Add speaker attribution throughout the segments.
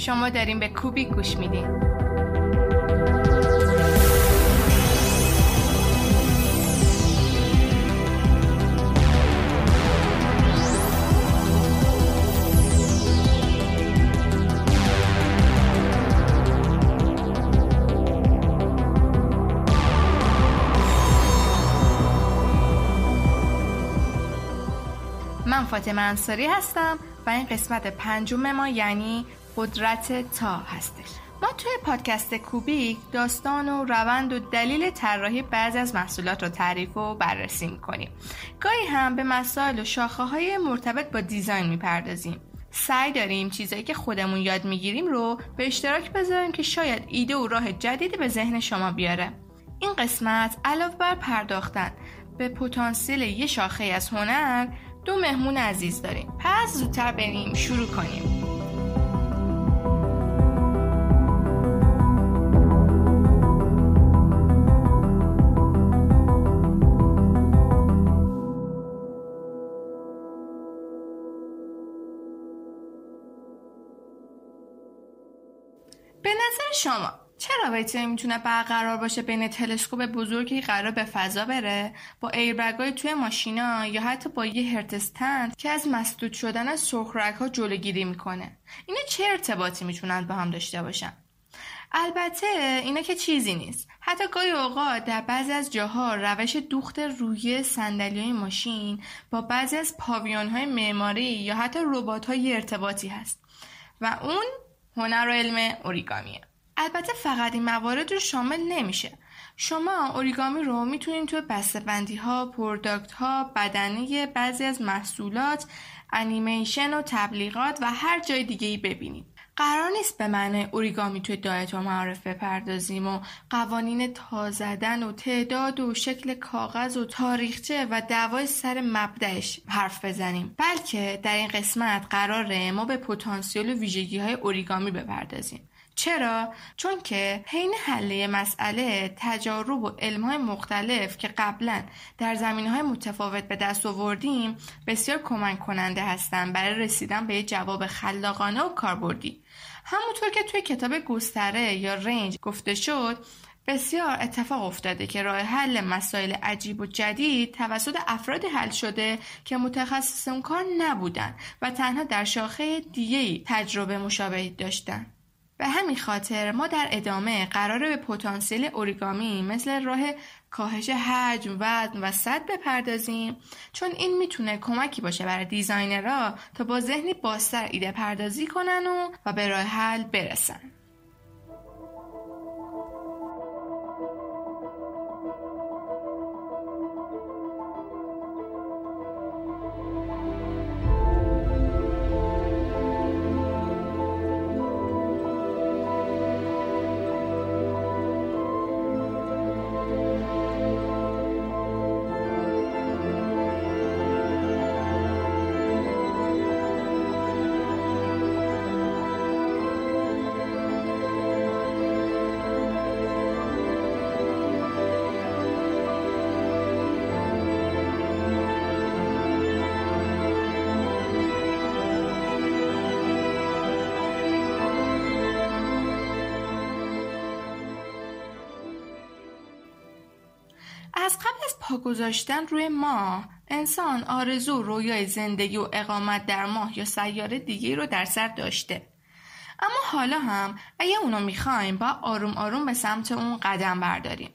Speaker 1: شما داریم به کوبیک گوش میدین. من فاطمه انصاری هستم و این قسمت پنجم ما یعنی قدرت تا هستش. ما توی پادکست کوبیک داستان و روند و دلیل طراحی بعضی از محصولات رو تعریف و بررسی می‌کنیم. گاهی هم به مسائل و شاخه های مرتبط با دیزاین می‌پردازیم. سعی داریم چیزایی که خودمون یاد می‌گیریم رو به اشتراک بذاریم که شاید ایده و راه جدیدی به ذهن شما بیاره. این قسمت علاوه بر پرداختن به پتانسیل یه شاخه از هنر دو مهمون عزیز داریم. پس زودتر بریم شروع کنیم. به نظر شما چه رابطه می‌تونه برقرار باشه بین تلسکوپ بزرگی قرار به فضا بره؟ با ایربگای توی ماشینا یا حتی با یه هرتستند که از مسدود شدن از سرخرک ها جلوگیری می‌کنه. اینا چه ارتباطی می‌تونن با هم داشته باشن؟ البته اینا که چیزی نیست. حتی گاهی اوقات در بعضی از جاها روش دوخت روی صندلی ماشین با بعضی از پاویون های معماری یا حتی ربات های ارتباطی هست. و اون هنر و علم اوریگامیه البته فقط این موارد رو شامل نمیشه شما اوریگامی رو می‌تونید توی بندی ها، product ها، بدنه بعضی از محصولات، انیمیشن و تبلیغات و هر جای دیگه ای ببینید. قرار نیست به معنی اوریگامی توی ادبیات و معارف بپردازیم و قوانین تا زدن و تعداد و شکل کاغذ و تاریخچه و دعوای سر مبدعش حرف بزنیم. بلکه در این قسمت قراره ما به پتانسیل و ویژگی های اوریگامی بپردازیم. چرا؟ چون که حین حله مسئله تجارب و علمهای مختلف که قبلا در زمین های متفاوت به دست آوردیم بسیار کمک کننده هستند برای رسیدن به جواب خلاقانه و کاربردی. همونطور که توی کتاب گستره یا رنج گفته شد بسیار اتفاق افتاده که راه حل مسائل عجیب و جدید توسط افرادی حل شده که متخصص اون کار نبودن و تنها در شاخه دیگه تجربه مشابهی داشتن. به همین خاطر ما در ادامه قراره به پتانسیل اوریگامی مثل راه کاهش حجم وزن و صد بپردازیم. چون این می‌تونه کمکی باشه برای دیزاینرها تا با ذهنی بازتر ایده پردازی کنن و, و به راه حل برسن. گذاشتن روی ماه. انسان آرزو رویای زندگی و اقامت در ماه یا سیاره دیگه رو در سر داشته. اما حالا هم اگه اونو می‌خوایم با آروم آروم به سمت اون قدم برداریم.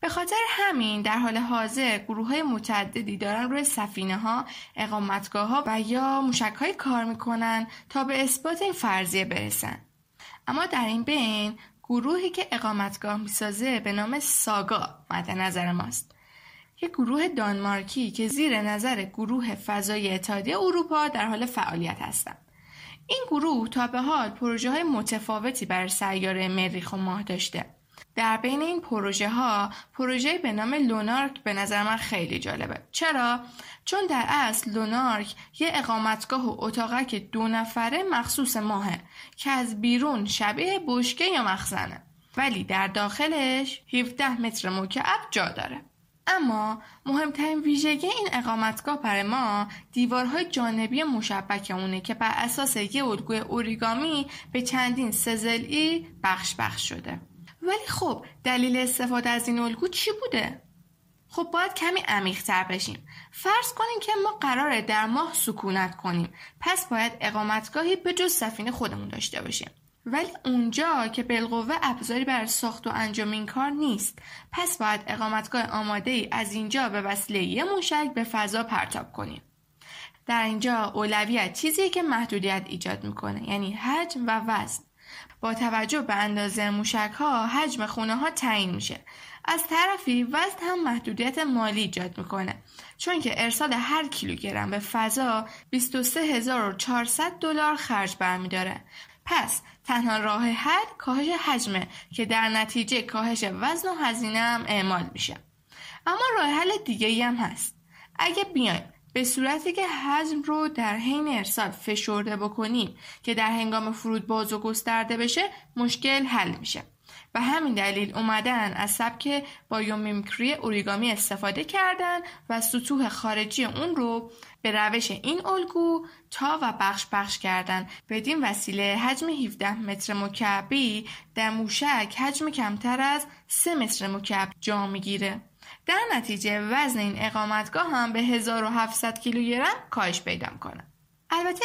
Speaker 1: به خاطر همین در حال حاضر گروه های متعددی دارن روی سفینه ها، اقامتگاه ها و یا موشک های کار می‌کنن تا به اثبات این فرضیه برسن. اما در این بین گروهی که اقامتگاه می‌سازه به نام ساگا مد نظر ماست. یک گروه دانمارکی که زیر نظر گروه فضای اتحادیه اروپا در حال فعالیت هستند. این گروه تا به حال پروژه های متفاوتی بر سیاره مریخ و ماه داشته. در بین این پروژه ها پروژه به نام لونارک به نظر من خیلی جالبه. چرا؟ چون در اصل لونارک یه اقامتگاه و اتاقک دو نفره مخصوص ماهه که از بیرون شبیه بشکه یا مخزنه. ولی در داخلش 17 متر مکعب جا داره. اما مهمترین ویژگی این اقامتگاه برای ما دیوارهای جانبی مشبک اونه که بر اساس یه الگوی اوریگامی به چندین سزلی بخش بخش شده. ولی خب دلیل استفاده از این الگو چی بوده؟ خب باید کمی عمیقتر بشیم. فرض کنیم که ما قراره در ماه سکونت کنیم. پس باید اقامتگاهی به جز سفینه خودمون داشته باشیم. ولی اونجا که بالقوه ابزاری بر ساخت و انجام این کار نیست. پس باید اقامتگاه آماده ای از اینجا به وسیله یه موشک به فضا پرتاب کنیم. در اینجا اولویت چیزی که محدودیت ایجاد می‌کنه یعنی حجم و وزن. با توجه به اندازه موشک ها حجم خونه ها تعیین میشه. از طرفی وزن هم محدودیت مالی ایجاد می‌کنه. چون که ارسال هر کیلوگرم به فضا 23400 دلار خرج برمیداره. پس تنها راه حل کاهش حجمه که در نتیجه کاهش وزن و هزینه هم اعمال میشه. اما راه حل دیگه هم هست. اگه بیایم به صورتی که حجم رو در حین ارسال فشرده بکنیم که در هنگام فرود باز و گسترده بشه مشکل حل میشه. و همین دلیل اومدن از سبک بایومیمکری اوریگامی استفاده کردن و سطوح خارجی اون رو به روش این الگو تا و بخش بخش کردن. بدین وسیله حجم 17 متر مکعبی در موشک حجم کمتر از 3 متر مکعب جا می‌گیره. در نتیجه وزن این اقامتگاه هم به 1700 کیلوگرم کاهش پیدا کنه البته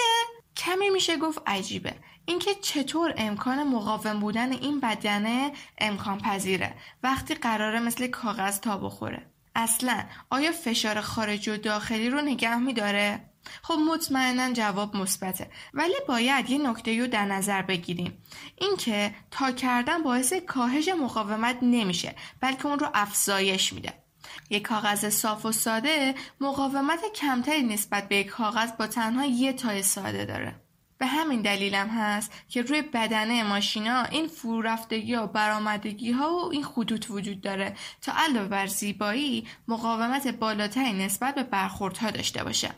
Speaker 1: کمی میشه گفت عجیبه. اینکه چطور امکان مقاوم بودن این بدنه امکان پذیره وقتی قراره مثل کاغذ تا بخوره. اصلا آیا فشار خارجی و داخلی رو نگه میداره؟ خب مطمئنا جواب مثبته ولی باید یه نکته رو در نظر بگیریم. اینکه تا کردن باعث کاهش مقاومت نمیشه بلکه اون رو افزایش میده. یک کاغذ صاف و ساده مقاومت کمتری نسبت به یک کاغذ با تنها یه تای ساده داره. به همین دلیلم هست که روی بدنه ماشینا این فرورفتگی و برآمدگی ها و این خطوط وجود داره تا علاوه بر زیبایی مقاومت بالاتری نسبت به برخوردها داشته باشه.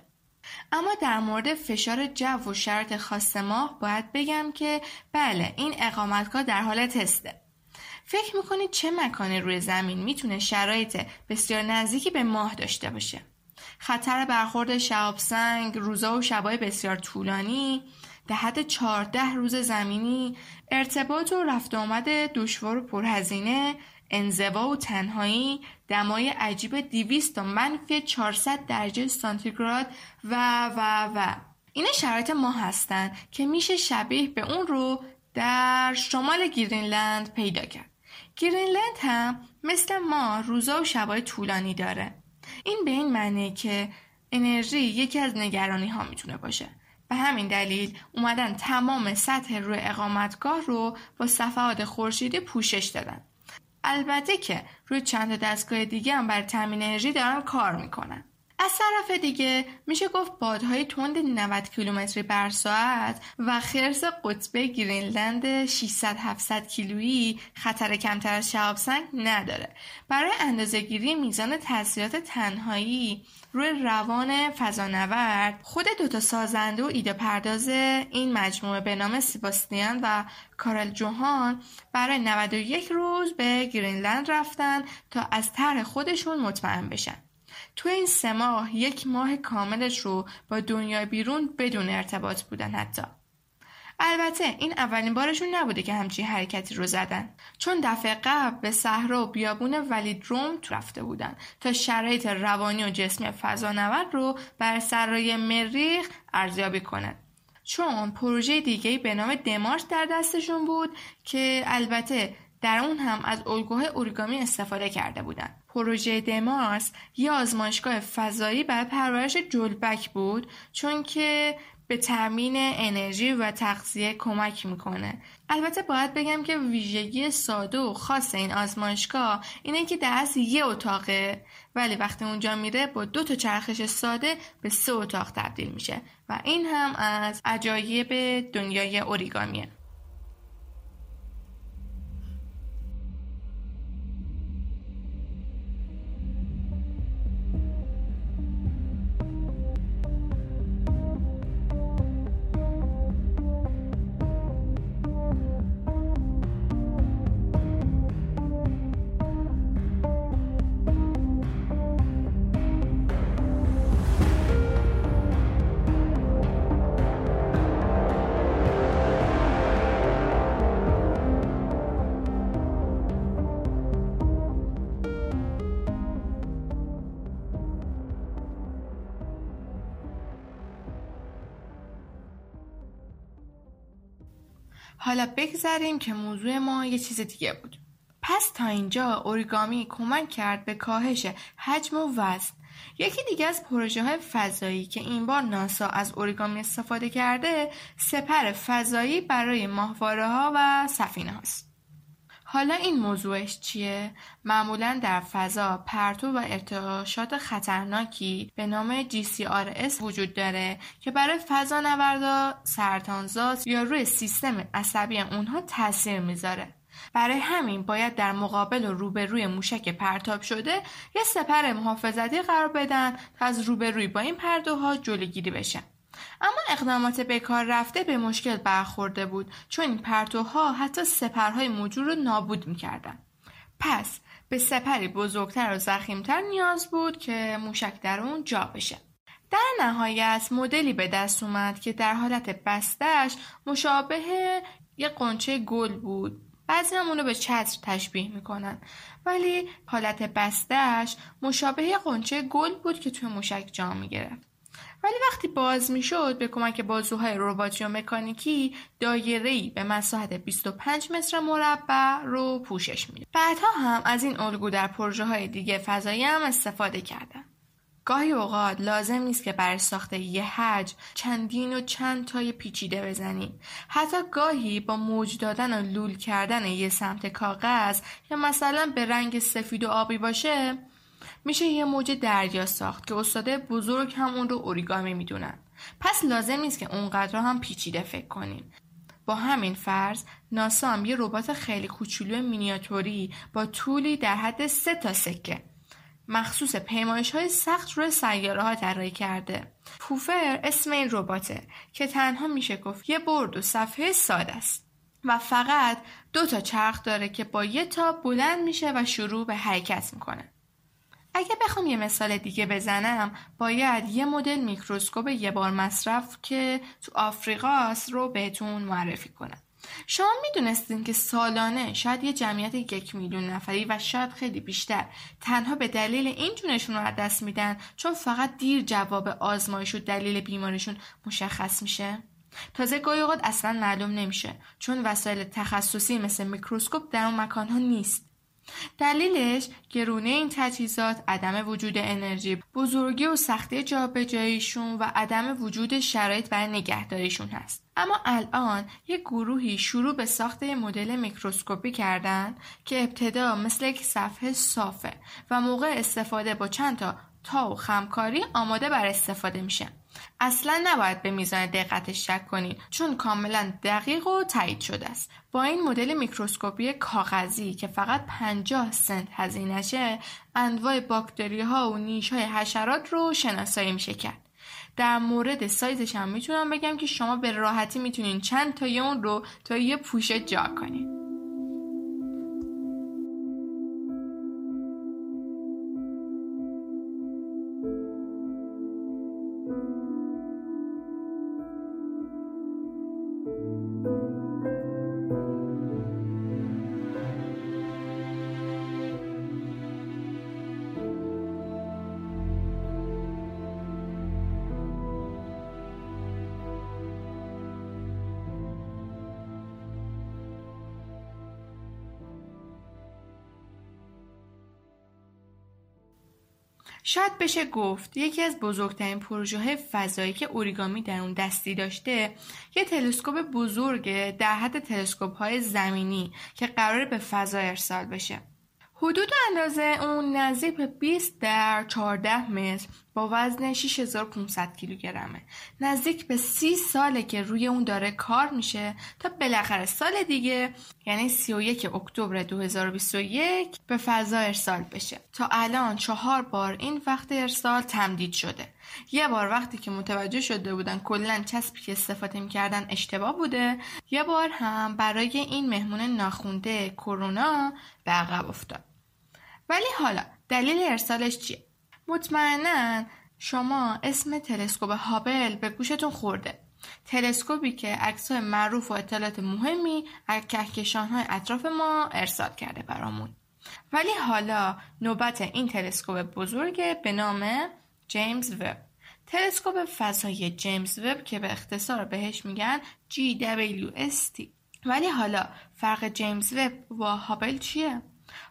Speaker 1: اما در مورد فشار جو و شرط خاص ماه باید بگم که بله این اقامتگاه در حال تسته. فکر می‌کنید چه مکانی روی زمین می‌تونه شرایط بسیار نزدیکی به ماه داشته باشه؟ خطر برخورد شهاب سنگ روزا و شبای بسیار طولانی در حد 14 روز زمینی ارتباط و رفت آمد دشوار و پرهزینه انزوا و تنهایی دمای عجیب 200 تا منفی 400 درجه سانتیگراد و و و. این شرایط ما هستند که میشه شبیه به اون رو در شمال گرینلند پیدا کرد. گرینلند هم مثل ما روزا و شبای طولانی داره. این به این معنی که انرژی یکی از نگرانی ها می‌تونه باشه. به همین دلیل اومدن تمام سطح روی اقامتگاه رو با صفحات خورشیدی پوشش دادن. البته که روی چند دستگاه دیگه هم برای تامین انرژی دارن کار می‌کنن. از طرف دیگه میشه گفت بادهای تند 90 کیلومتری بر ساعت و خرس قطبه گرینلند 600 700 کیلویی خطر کمتر از شهاب سنگ نداره. برای اندازهگیری میزان تاثیرات تنهایی روی روان فضانورد خود دوتا سازنده و ایده پرداز این مجموعه به نام سیباستیان و کارل جوهان برای 91 روز به گرینلند رفتن تا از طرح خودشون مطمئن بشن. تو این سه ماه یک ماه کاملش رو با دنیای بیرون بدون ارتباط بودن حتی. البته این اولین بارشون نبوده که همچین حرکتی رو زدن. چون دفعه قبل به صحرا و بیابون ولیدروم رفته بودن تا شرایط روانی و جسمی فضانورد رو بر سرای مریخ ارزیابی کنند چون پروژه دیگه به نام دمارس در دستشون بود که البته در اون هم از الگوهای اوریگامی استفاده کرده بودند. پروژه دمارس یه آزمایشگاه فضایی برای پرورش جلبک بود چون که به تامین انرژی و تغذیه کمک می‌کنه البته باید بگم که ویژگی ساده و خاص این آزمایشگاه اینه که دست یه اتاقه ولی وقتی اونجا میره با دو تا چرخش ساده به سه اتاق تبدیل میشه و این هم از عجایب دنیای اوریگامیه حالا بگذریم که موضوع ما یه چیز دیگه بود پس تا اینجا اوریگامی کمک کرد به کاهش حجم و وزن یکی دیگه از پروژه های فضایی که این بار ناسا از اوریگامی استفاده کرده سپر فضایی برای ماهواره ها و سفینه هاست. حالا این موضوعش چیه؟ معمولا در فضا پرتو و ارتعاشات خطرناکی به نام GCRS وجود داره که برای فضا نوردا سرطانزاست یا روی سیستم عصبی اونها تاثیر می‌ذاره. برای همین باید در مقابل و روبروی موشک پرتاب شده یه سپر محافظتی قرار بدن تا از روبروی با این پردوها جلوگیری بشه. اما اقدامات کار رفته به مشکل برخورده بود چون این پرتوها حتی سپرهای موجود رو نابود می‌کردن. پس به سپری بزرگتر و زخیمتر نیاز بود که موشک در اون جا بشه. در نهایت مدلی به دست اومد که در حالت بستش مشابه یه قنچه گل بود بعضی هم اونو به چتر تشبیه می‌کنن ولی حالت بستهش مشابه قنچه گل بود که توی موشک جا می‌گرفت ولی وقتی باز می‌شد به کمک بازوهای رباتی و مکانیکی دایره‌ای به مساحت 25 متر مربع رو پوشش میده. بعدها هم از این الگو در پروژه های دیگه فضایی هم استفاده کردن. گاهی اوقات لازم نیست که برای ساخت یه حج چندین و چند تای پیچیده بزنیم حتی گاهی با موج دادن و لول کردن یه سمت کاغذ یا مثلا به رنگ سفید و آبی باشه میشه یه موج دریا ساخت که استاده بزرگ هم اون رو اوریگامی می‌دونن پس لازم نیست که اونقدر هم پیچیده فکر کنیم با همین فرض ناسا هم یه ربات خیلی کوچولو مینیاتوری با طولی در حد سه تا سکه مخصوص پیمایش های سخت روی سیاره ها طراحی کرده. پوفر اسم این رباته که تنها میشه گفت یه برد و صفحه ساده است و فقط دو تا چرخ داره که با یه تا بلند میشه و شروع به حرکت می‌کنه. اگه بخوام یه مثال دیگه بزنم باید یه مدل میکروسکوپ یه بار مصرف که تو آفریقاست رو بهتون معرفی کنم. شما می‌دونستین که سالانه شاید یه جمعیت یک میلیون نفری و شاید خیلی بیشتر تنها به دلیل این جونشون رو از دست میدن چون فقط دیر جواب آزمایش و دلیل بیماریشون مشخص میشه تازه گاهی اصلا معلوم نمیشه چون وسایل تخصصی مثل میکروسکوپ در اون مکانها نیست دلیلش گرونه این تجهیزات عدم وجود انرژی، بزرگی و سختی جابجاییشون و عدم وجود شرایط برای نگهداریشون هست. اما الان یک گروهی شروع به ساخت مدل میکروسکوپی کردن که ابتدا مثل یک صفحه صافه و موقع استفاده با چند تا تا و خمکاری آماده بر استفاده میشه. اصلا نباید به میزان دقتش شک کنید چون کاملا دقیق و تایید شده است. با این مدل میکروسکوپی کاغذی که فقط 50 سنت هزینهشه انواع باکتری ها و نیش های حشرات رو شناسایی میشه کرد. در مورد سایزش هم می‌تونم بگم که شما به راحتی می‌تونین چند تا اون رو تا یه پوشه جا کنید بشه گفت. یکی از بزرگترین پروژه فضایی که اوریگامی در اون دستی داشته یه تلسکوپ بزرگ در حد تلسکوپ های زمینی که قرار به فضا ارسال بشه. حدود اندازه اون نزدیک به 20 در 14 متر با وزن 6500 کیلوگرمه. نزدیک به 30 ساله که روی اون داره کار میشه تا بالاخره سال دیگه یعنی 31 اکتبر 2021 به فضا ارسال بشه. تا الان چهار بار این وقت ارسال تمدید شده. یه بار وقتی که متوجه شده بودن کلا چسبی که استفاده می‌کردن اشتباه بوده یه بار هم برای این مهمون ناخونده کرونا به عقب افتاد. ولی حالا دلیل ارسالش چیه؟ مطمئنا شما اسم تلسکوپ هابل به گوشتون خورده. تلسکوپی که عکس‌های معروف و اطلاعات مهمی از کهکشان‌های اطراف ما ارسال کرده برامون. ولی حالا نوبت این تلسکوپ بزرگ به نام جیمز وب. تلسکوپ فضایی جیمز وب که به اختصار بهش میگن GWST ولی حالا فرق جیمز وب با هابل چیه؟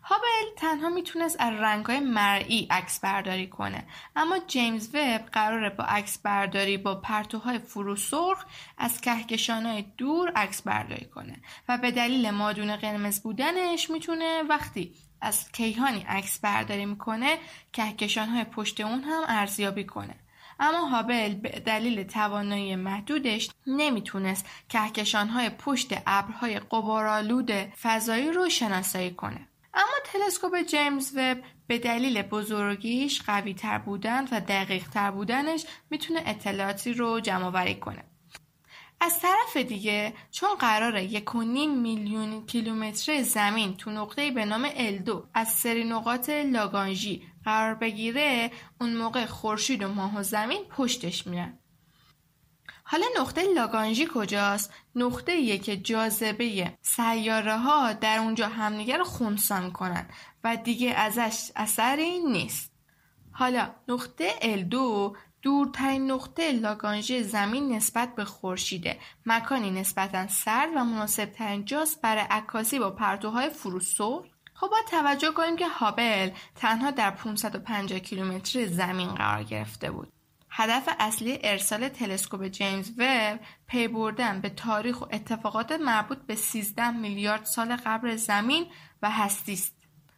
Speaker 1: هابل تنها می‌تونست از رنگهای مرئی عکس برداری کنه اما جیمز وب قراره با عکس برداری با پرتوهای فرو سرخ از کهکشانهای دور عکس برداری کنه و به دلیل مادون قرمز بودنش می‌تونه وقتی از کیهانی عکس برداری می‌کنه کهکشانهای پشت اون هم ارزیابی کنه. اما هابل به دلیل توانایی محدودش نمی‌تونست کهکشانهای پشت ابرهای قبارالود فضایی رو شناسایی کنه. اما تلسکوپ جیمز وب به دلیل بزرگیش قوی تر بودن و دقیق تر بودنش می‌تونه اطلاعاتی رو جمع کنه. از طرف دیگه چون و نیم میلیون کیلومتر زمین تو نقطه به نام الدو از سری نقاط لاگانژی قرار بگیره اون موقع خورشید و ماه و زمین پشتش میرن. حالا نقطه لاگانژی کجاست؟ نقطه که جاذبه سیاره ها در اونجا همدیگه رو خونسا کنن و دیگه ازش اثری نیست. حالا نقطه L2 دورترین نقطه لاگانژی زمین نسبت به خورشیده مکانی نسبتا سرد و مناسبترین جاست برای عکاسی با پرتوهای فروسور خب باید توجه کنیم که هابل تنها در 550 کیلومتر زمین قرار گرفته بود هدف اصلی ارسال تلسکوپ جیمز وب پی بردن به تاریخ و اتفاقات مربوط به 13 میلیارد سال قبل زمین و هستی است.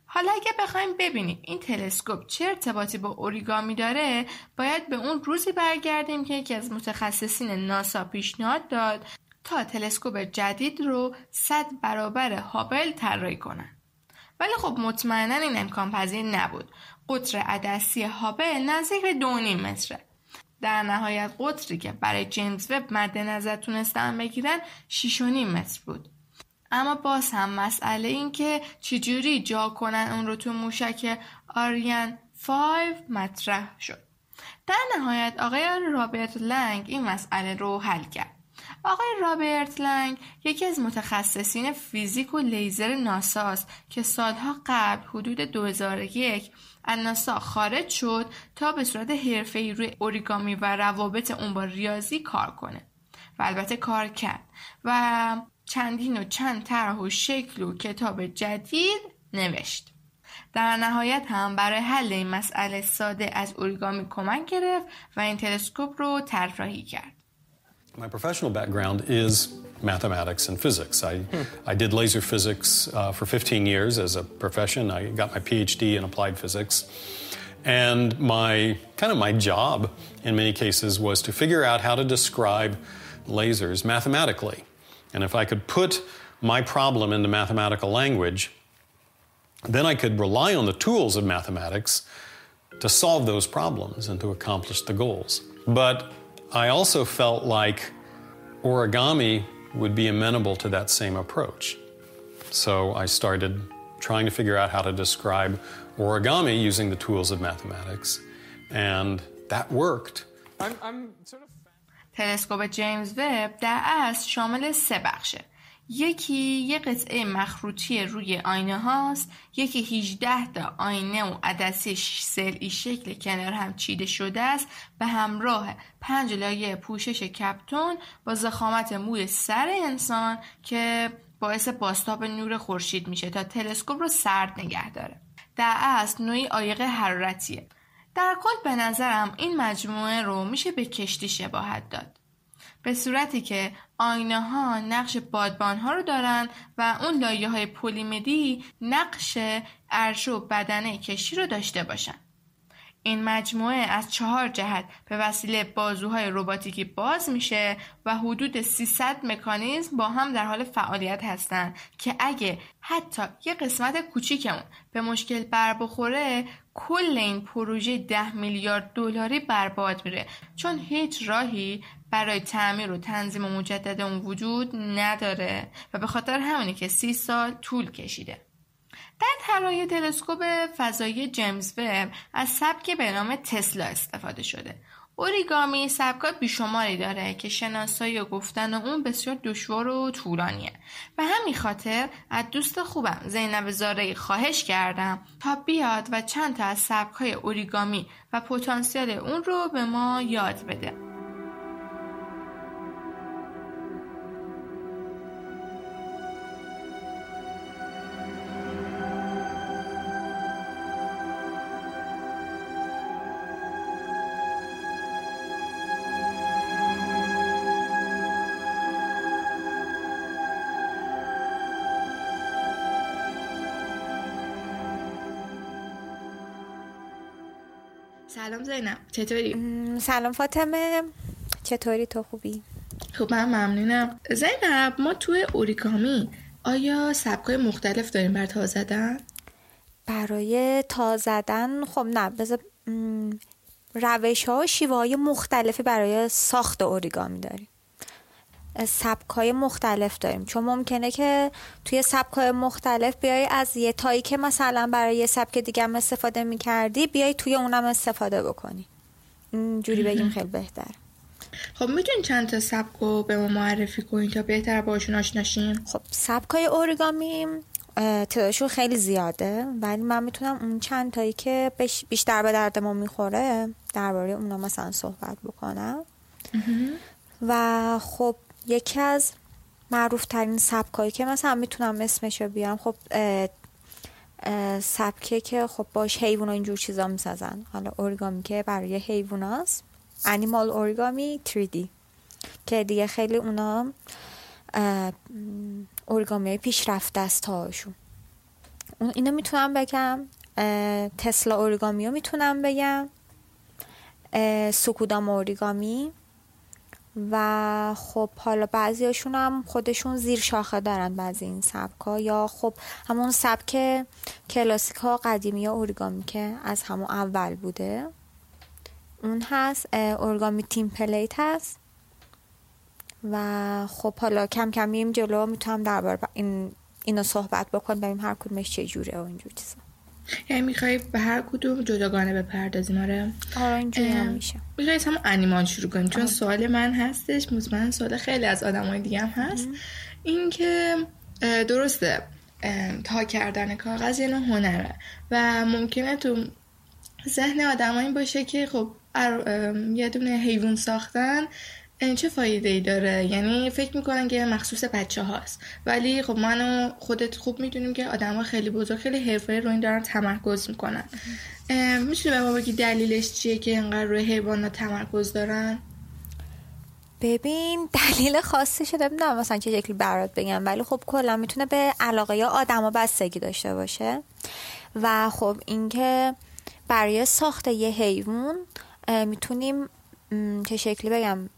Speaker 1: حالا اگه بخوایم ببینیم این تلسکوپ چه ارتباطی با اوریگامی داره باید به اون روزی برگردیم که یکی از متخصصین ناسا پیشنهاد داد تا تلسکوپ جدید رو صد برابر هابل طراحی کنن. ولی خب مطمئنا این امکان پذیر نبود. قطر عدسی هابل نزدیک به دو متره. در نهایت قطری که برای جیمز وب مد نظر تونستن بگیرن 6.5 متر بود. اما باز هم مسئله این که چجوری جا کنن اون رو تو موشک آریان 5 مطرح شد. در نهایت آقای رابرت لنگ این مسئله رو حل کرد. آقای رابرت لنگ یکی از متخصصین فیزیک و لیزر ناساست که سالها قبل حدود 2001 از ناسا خارج شد تا به صورت حرفه‌ای روی اوریگامی و روابط اون با ریاضی کار کنه و البته کار کرد و چندین و چند طرح و شکل و کتاب جدید نوشت. در نهایت هم برای حل این مسئله ساده از اوریگامی کمک گرفت و این تلسکوپ رو طراحی کرد.
Speaker 2: My professional background is mathematics and physics. I, hmm. I did laser physics uh, for 15 years as a profession. I got my PhD in applied physics. And my kind of my job in many cases was to figure out how to describe lasers mathematically. And if I could put my problem into mathematical language, then I could rely on the tools of mathematics to solve those problems and to accomplish the goals. But I also felt like origami would be amenable to that same approach. So I started trying to figure out how to describe origami using the tools of mathematics, and that worked. I'm, I'm
Speaker 1: sort of... تلسکوپ جیمز وب در اصل شامل سه بخشه یکی یه قطعه مخروطی روی آینه هاست یکی 18 تا آینه و عدسی سلعی شکل کنار هم چیده شده است به همراه پنج لایه پوشش کپتون با زخامت موی سر انسان که باعث باستاب نور خورشید میشه تا تلسکوپ رو سرد نگه داره. در اصل نوعی عایق حرارتیه. در کل به نظرم این مجموعه رو میشه به کشتی شباهت داد. به صورتی که آینه ها نقش بادبان ها رو دارن و اون لایه های پلیمدی نقش عرش و بدنه کشی رو داشته باشن. این مجموعه از چهار جهت به وسیله بازوهای رباتیکی باز میشه و حدود 300 مکانیزم با هم در حال فعالیت هستند که اگه حتی یه قسمت کوچیک اون به مشکل بر بخوره کل این پروژه ده میلیارد دلاری برباد میره. چون هیچ راهی برای تعمیر و تنظیم مجدد اون وجود نداره و به خاطر همینه که سی سال طول کشیده. در طراحی تلسکوپ فضایی جیمز وب از سبک به نام تسلا استفاده شده. اوریگامی سبکات بیشماری داره که شناسایی و گفتن اون بسیار دشوار و طولانیه. و همین خاطر از دوست خوبم زینب زاره خواهش کردم تا بیاد و چند تا از سبکای اوریگامی و پتانسیل اون رو به ما یاد بده. سلام زینب چطوری؟
Speaker 3: سلام فاطمه چطوری تو خوبی؟
Speaker 1: خب من ممنونم زینب ما توی اوریکامی آیا سبکای مختلف داریم بر تا زدن؟
Speaker 3: برای تا زدن خب نه بذار روش ها و شیوه های مختلفی برای ساخت اوریگامی داریم سبک های مختلف داریم. چون ممکنه که توی سبک های مختلف بیای از یه تایی که مثلا برای یه سبک دیگه هم استفاده می‌کردی بیای توی اونم استفاده بکنی. اینجوری بگیم خیلی بهتر
Speaker 1: خب می‌تونی چند تا سبک رو به ما معرفی کنی تا بهتر باشون آشناشیم
Speaker 3: خب سبک های اوریگامی تعدادشون خیلی زیاده ولی من می‌تونم اون چند تایی که بیشتر به درد ما می‌خوره درباره اونا مثلا صحبت بکنم. و خب یکی از معروف ترین سبکایی که مثلا می‌تونم اسمشو بیارم خب سبکه که خب باش حیوان اینجور چیزا می‌سازن. حالا اوریگامی که برای حیواناست انیمال اوریگامی 3D که دیگه خیلی اونا اوریگامی پیشرفته است هاشون اینو می‌تونم بگم. تسلا اوریگامی رو می‌تونم بگم. سکودام اوریگامی و خب حالا بعضیاشون هم خودشون زیر شاخه دارن بعضی این سبک یا خب همون سبک کلاسیک ها قدیمی ها اوریگامی که از همون اول بوده. اون هست اورگامی تیم پلیت هست. و خب حالا کم کم میریم جلو می‌تونم درباره این اینو صحبت بکن ببینیم هر کدومش چه جوره و اینجور چیزا.
Speaker 1: یعنی می‌خوای به هر کدوم جداگانه بپردازیم آره.
Speaker 3: آره اینجوری هم میشه.
Speaker 1: می‌خوای هم انیمان شروع کنیم چون سوال من هستش مطمئن سوال خیلی از آدمای دیگه هم هست. اینکه درسته تا کردن کاغذ یه نوع هنره و ممکنه تو ذهن آدمایی باشه که خب یه دونه حیوان ساختن چه فایده ای داره؟ یعنی فکر می‌کنن که مخصوص بچه هاست ولی خب منو خودت خوب می‌دونیم که آدم ها خیلی بزرگ خیلی حرفه رو این دارن تمرکز می‌کنن. می‌تونی به ما بگی دلیلش چیه که اینقدر روی حیوانات تمرکز دارن؟
Speaker 3: ببین دلیل خاصی شده نمی‌دونم مثلا چه شکلی برات بگم. ولی خب کلا می‌تونه به علاقه یا آدما بستگی داشته باشه. و خب اینکه برای ساخت یه حیوان می‌تونیم چه شکلی بگم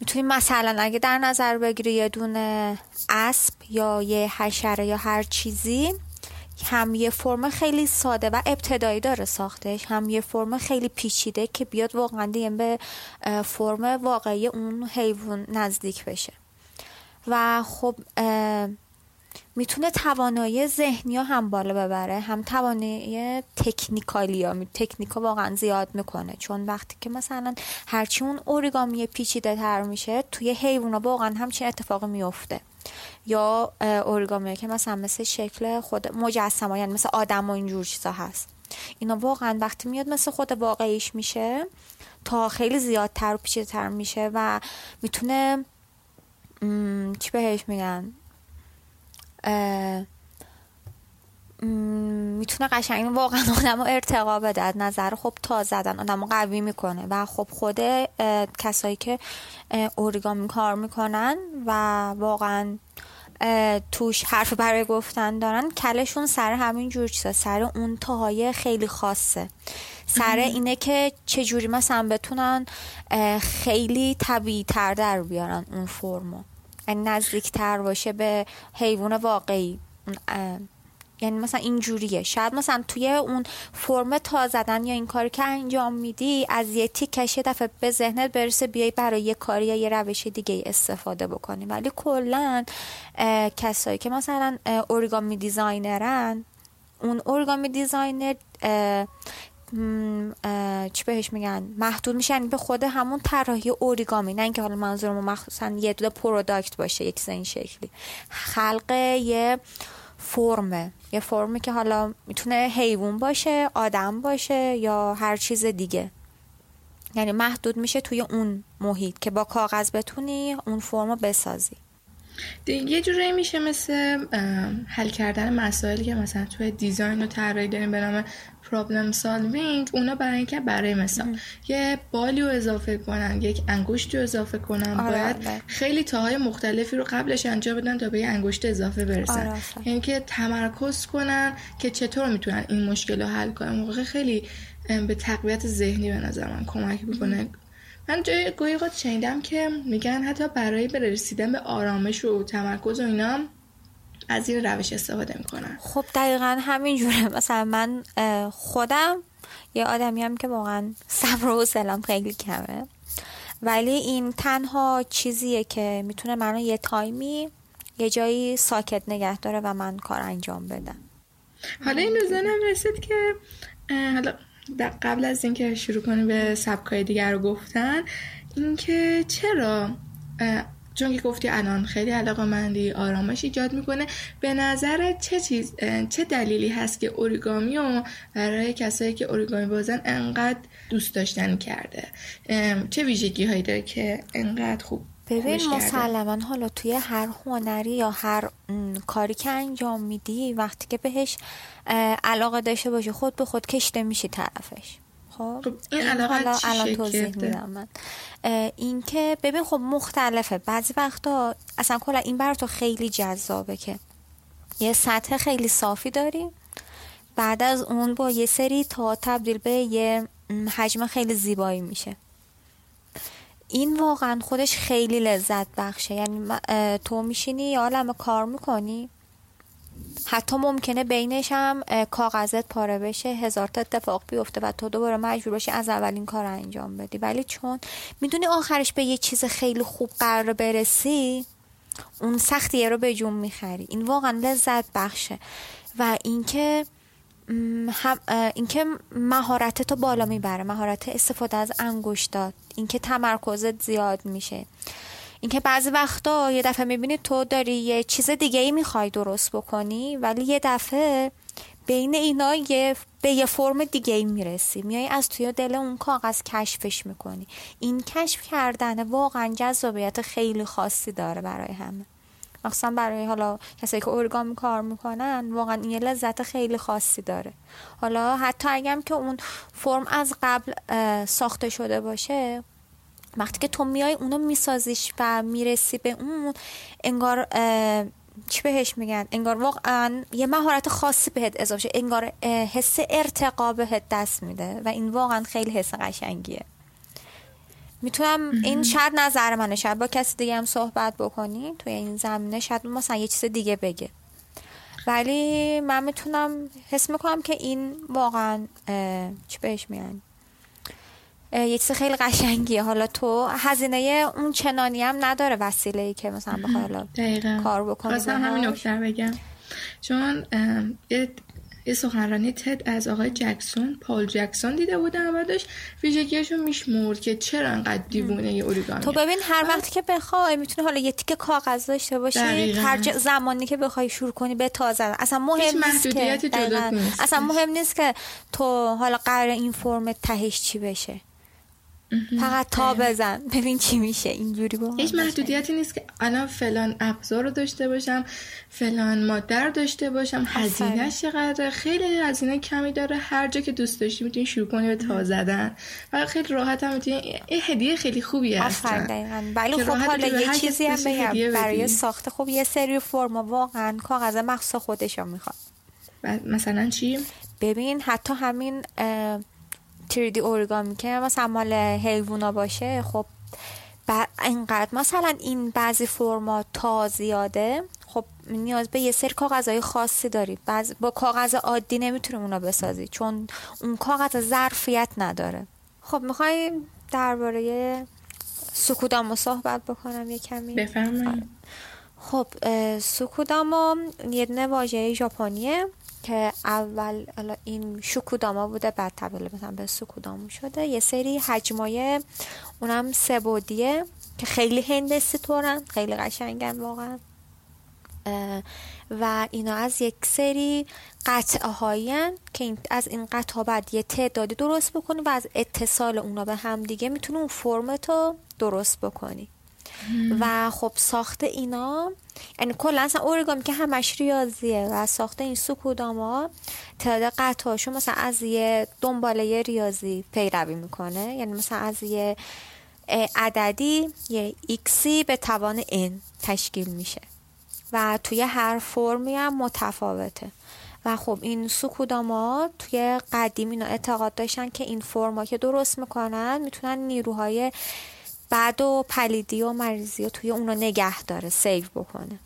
Speaker 3: می‌تونیم مثلا اگه در نظر بگیری یه دونه اسب یا یه حشره یا هر چیزی هم یه فرم خیلی ساده و ابتدایی داره ساختش هم یه فرم خیلی پیچیده که بیاد واقعا دیگه به فرم واقعی اون حیوان نزدیک بشه. و خب می‌تونه توانایی ذهنی هم بالا ببره هم توانایی تکنیکالی ها تکنیکا واقعا زیاد می‌کنه. چون وقتی که مثلا هرچی اون اوریگامی پیچیده تر میشه توی حیوونا واقعا همچین اتفاقی میفته یا اوریگامی که مثلا مثل شکل خود مجسمه یعنی مثل آدم و اینجور چیزا هست. اینا واقعا وقتی میاد مثل خود واقعیش میشه تا خیلی زیادتر و پیچیده تر میشه و می‌تونه چی بهش میگن؟ می‌تونه قشنگ واقعا آدم ارتقا بده از نظر خب تا زدن آدم قوی می‌کنه و خب خود کسایی که اوریگامی کار می‌کنن و واقعا توش حرف برای گفتن دارن کلشون سر همین جور چیزا سر اون تاهای خیلی خاصه. سر اینه که چجوری مثلا بتونن خیلی طبیعی تر در بیارن اون فرمو. نزدیکتر باشه به حیوان واقعی. یعنی مثلا اینجوریه شاید مثلا توی اون فرم تا زدن یا این کاری که انجام میدی از یه تیکش یه دفعه به ذهنت برسه بیای برای یه کاری یا یه روش دیگه استفاده بکنی. ولی کلا کسایی که مثلا اوریگامی دیزاینرن اون اوریگامی designer چی بهش میگن؟ محدود میشن یعنی به خود همون طراحی اوریگامی نه اینکه حالا منظورم مخصوصا یه دونه product باشه یک این شکلی. خلق یه فرمه یه فرمی که حالا می‌تونه حیوان باشه آدم باشه یا هر چیز دیگه. یعنی محدود میشه توی اون محیط که با کاغذ بتونی اون فرم رو بسازی
Speaker 1: یه جوری میشه مثل حل کردن مسائلی که مثلا توی دیزاین و طراحی داریم به نام پرابلم سالوینگ اونا برای اینکه برای مثال یه بالی رو اضافه کنن یک انگشت رو اضافه کنن آره باید آره. خیلی تاهای مختلفی رو قبلش انجام بدن تا به یه انگشت اضافه برسن. آره یعنی که تمرکز کنن که چطور می‌تونن این مشکل رو حل کنن. موقع خیلی به تقویت ذهنی به نظر من کمک می‌کنه. من جای گویی قد شنیدم که میگن حتی برای رسیدن به آرامش و تمرکز و اینا از این روش استفاده می‌کنن.
Speaker 3: خب دقیقا همینجوره. مثلا من خودم یه آدمی هم که واقعا صبر و سلام خیلی کمه. ولی این تنها چیزیه که می‌تونه منو یه تایمی یه جایی ساکت نگه داره و من کار انجام بدم.
Speaker 1: حالا این روزانم رسید که حالا قبل از اینکه شروع کنیم به سبکای دیگر رو گفتن اینکه چرا چون که گفتی الان خیلی علاقه مندی آرامش ایجاد می‌کنه. به نظر چه چیز چه دلیلی هست که اوریگامی و برای کسایی که اوریگامی بازن انقدر دوست داشتن کرده؟ چه ویژگی هایی داره که انقدر خوب
Speaker 3: ببین مسلما حالا توی هر هنری یا هر کاری که انجام میدی وقتی که بهش علاقه داشته باشی خود به خود کشته میشی طرفش.
Speaker 1: خب این علاقه الان توضیح
Speaker 3: میدم من. این که ببین خب مختلفه. بعضی وقتا اصلا کلا این بر تو خیلی جذابه که یه سطح خیلی صافی داری. بعد از اون با یه سری تا تبدیل به یه حجم خیلی زیبایی میشه. این واقعا خودش خیلی لذت بخشه. یعنی تو میشینی یا عالم کار می‌کنی. حتی ممکنه بینش هم کاغذت پاره بشه هزار تا اتفاق بیفته و تو دوباره مجبور باشی از اولین کار انجام بدی. ولی چون می‌دونی آخرش به یه چیز خیلی خوب قرار برسی اون سختیه رو به جون می‌خری. این واقعا لذت بخشه. و اینکه هم اینکه مهارت تو بالا می‌بره مهارت استفاده از انگشتات اینکه تمرکزت زیاد میشه. اینکه بعضی وقتا یه دفعه می‌بینی تو داری یه چیز دیگه ای می‌خوای درست بکنی ولی یه دفعه بین اینا یه به یه فرم دیگه ای می‌رسی. میای از توی دل اون کاغذ کشفش می‌کنی. این کشف کردن واقعا جذابیت خیلی خاصی داره برای همه. مخصوصا برای حالا کسایی که ارگامی کار می‌کنن واقعا این یه لذت خیلی خاصی داره. حالا حتی اگم که اون فرم از قبل ساخته شده باشه وقتی که تو میای اونو میسازیش و می‌رسی به اون انگار چی بهش میگن؟ انگار واقعا یه مهارت خاصی بهت اضافه شه. انگار حس ارتقا بهت دست میده و این واقعا خیلی حس قشنگیه. می‌تونم این شاید نظر منه. شاید با کسی دیگه هم صحبت بکنی توی این زمینه شاید مثلا یه چیز دیگه بگه. ولی من می‌تونم حس می‌کنم که این واقعا چی بهش میگن؟ یه چیز خیلی قشنگیه. حالا تو هزینه اون چنانی هم نداره وسیله ای که مثلا بخوای حالا کار بکنی
Speaker 1: مثلا همین نکته بگم. چون یه سخنرانی تد از آقای جکسون پال جکسون دیده بودم و داشت ویژگیاشو میشمرد که چرا انقدر دیوونه اوریگامی.
Speaker 3: تو ببین هر وقتی که بخوای می‌تونی حالا یه تیکه کاغذ داشته باشی هر زمانی که بخوای شروع کنی به تازه اصلا مهم نیست که اصلا مهم نیست که تو حالا قرار این فرم تهش چی بشه. فقط تا بزن. ببین چی میشه. اینجوری با
Speaker 1: هیچ محدودیتی نیست که الان فلان ابزار رو داشته باشم فلان ماده رو داشته باشم. هزینه چقدر خیلی هزینه کمی داره. هر جا که دوست داشتی می‌تونی شروع کنی به تا زدن. و خیلی راحت هم می‌تونی. یه هدیه خیلی خوبی هست
Speaker 3: ولی خب حالا یه چیزی هم بگم. برای ساخت خوب یه سری فرم واقعا کاغذ مخصوص خودش می‌خواد.
Speaker 1: مثلا چی؟
Speaker 3: ببین حتی همین 3D اورگامی که مثلا مال حیوونا باشه خب اینقدر. مثلا این بعضی فرمات تا زیاده خب نیاز به یه سری کاغذهای خاصی داری. بعض با کاغذ عادی نمی‌تونی اونا بسازی چون اون کاغذ ظرفیت نداره. خب می‌خوای درباره سکودامو صحبت بکنم یه کمی؟
Speaker 1: بفرمایید.
Speaker 3: خب سکودامو یه واژه ژاپنیه. که اول این شکوداما بوده بعد تبدیل مثلا به سکودامو شده. یه سری حجمای اونم سبودیه که خیلی هندسی طورن خیلی قشنگن واقعا. و اینا از یک سری قطعه هایی که از این قطعه بعد یه تعدادی درست بکنی و از اتصال اونا به هم دیگه می‌تونی اون فرمتو درست بکنی. و خب ساخت اینا یعنی کلا اصلا اورگامی که همش ریاضیه و ساخت این سکوداما تعداد قطعاشو مثلا از یه دنباله ریاضی پیروی می‌کنه. یعنی مثلا از یه عددی یه ایکسی به توان n تشکیل میشه. و توی هر فرمی هم متفاوته. و خب این سکوداما توی قدیم اینا اعتقاد داشتن که این فرما که درست می‌کنن می‌تونن نیروهای بعد و پلیدی و مریضی و توی اونو نگه داره save بکنه.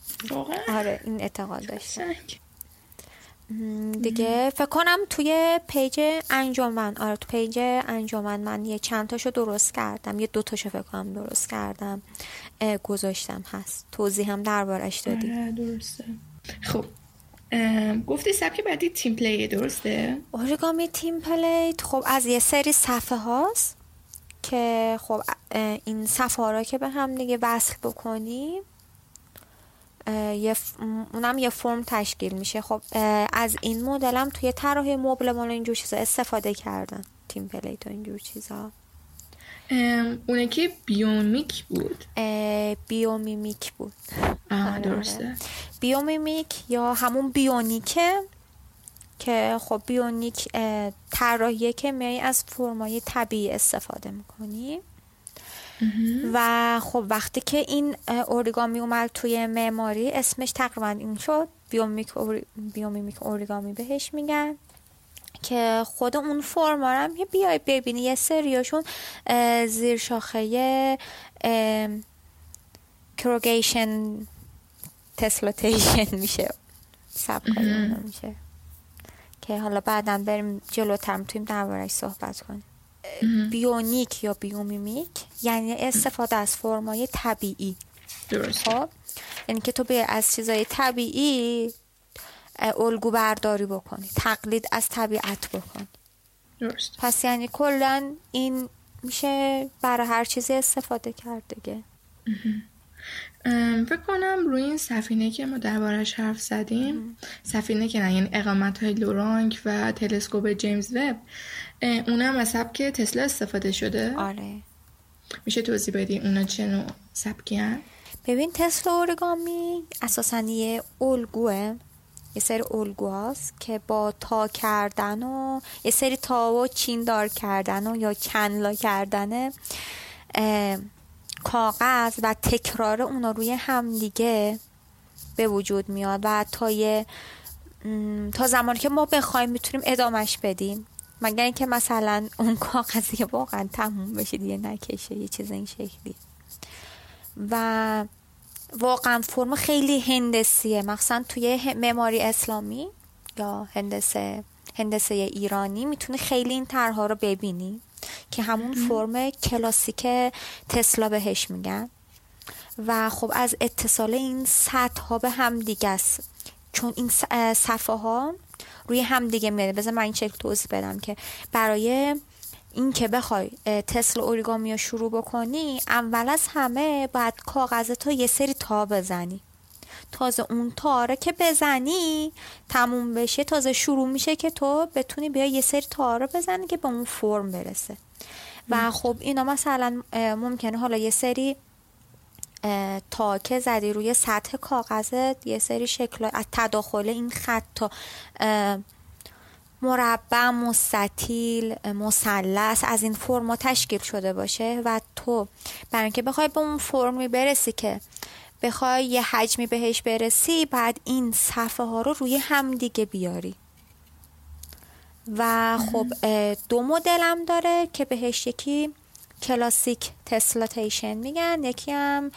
Speaker 3: آره این اعتقاد داشتن دیگه فکر کنم توی page انجمن آره تو page انجمن من یه چند تاشو درست کردم یه دو تاشو فکر کنم درست کردم گذاشتم هست. توضیح هم دربارش دادی.
Speaker 1: آره درسته. خب گفتی سبک بعدی template درسته؟
Speaker 3: اورگامی template خب از یه سری صفحه هاست. که خب این صفحه را که به هم دیگه وصل بکنیم یه اونم یه فرم تشکیل میشه. خب از این مدل هم توی طراحی مبل مال اینجور چیزا استفاده کردن. template و اینجور چیزا.
Speaker 1: اونه که biomimic بود.
Speaker 3: biomimic بود.
Speaker 1: آه درسته.
Speaker 3: biomimic یا همون bionic ه که خب bionic طراحیه که میای از فرمای طبیعی استفاده می‌کنی. و خب وقتی که این اوریگامی اومد توی معماری اسمش تقریبا این شد. بیومیک, اوری... اوریگامی بهش میگن. که خود اون فرما هم یه بیای ببینی یه سریاشون زیر شاخه کروگیشن تسلوتیشن میشه. سبک میشه. که حالا بعدا بریم جلوتر می‌تونیم دربارش صحبت کنیم. bionic یا biomimic یعنی استفاده از فرمای طبیعی.
Speaker 1: درست
Speaker 3: خب؟ یعنی که تو به از چیزای طبیعی الگو برداری بکنی تقلید از طبیعت بکن
Speaker 1: درست
Speaker 3: پس یعنی کلا این میشه برای هر چیزی استفاده کرد دیگه.
Speaker 1: فکر کنم روی این سفینه که ما دربارش حرف زدیم سفینه که نه یعنی اقامت های لورانک و تلسکوپ جیمز وب اونم از سبک تسلا استفاده شده.
Speaker 3: آره.
Speaker 1: میشه توضیح بدی اونا چه نوع سبکی هن؟
Speaker 3: ببین تسلا اورگامی اساسا یه الگوه یه سری الگوهاست که با تا کردن و یه سری تا و چین دار کردن و یا کنلا کردن کاغذ و تکرار اونا روی همدیگه به وجود میاد و تا یه تا زمانی که ما بخوایم می‌تونیم ادامش بدیم. مگر اینکه مثلا اون کاغذی واقعا تموم بشه دیگه نکشه یه چیز این شکلی و واقعا فرم خیلی هندسیه. مخصوصا توی معماری اسلامی یا هندسه هندسه ایرانی می‌تونه خیلی این طرحها رو ببینی. که همون فرم کلاسیک تسلا بهش میگن. و خب از اتصال این سطح ها به هم دیگه است. چون این صفحه ها روی هم دیگه میاد بذار من این شکل توضیح بدم که برای این که بخوای تسلا اوریگامی رو شروع بکنی اول از همه باید کاغذ تو یه سری تا بزنی. تازه اون تاره که بزنی تموم بشه تازه شروع میشه که تو بتونی بیا یه سری تاره بزنی که به اون فرم برسه. و خب اینا مثلا ممکنه حالا یه سری تاکه زدی روی سطح کاغذت یه سری شکل از تداخل این خط تا مربع مستطیل مثلث از این فرما تشکیل شده باشه و تو برای اینکه بخوای به اون فرمی برسی که بخوای یه حجمی بهش برسی بعد این صفحه ها رو روی هم دیگه بیاری. و خب دو مدلم داره که بهش یکی کلاسیک تسلاتیشن میگن یکی هم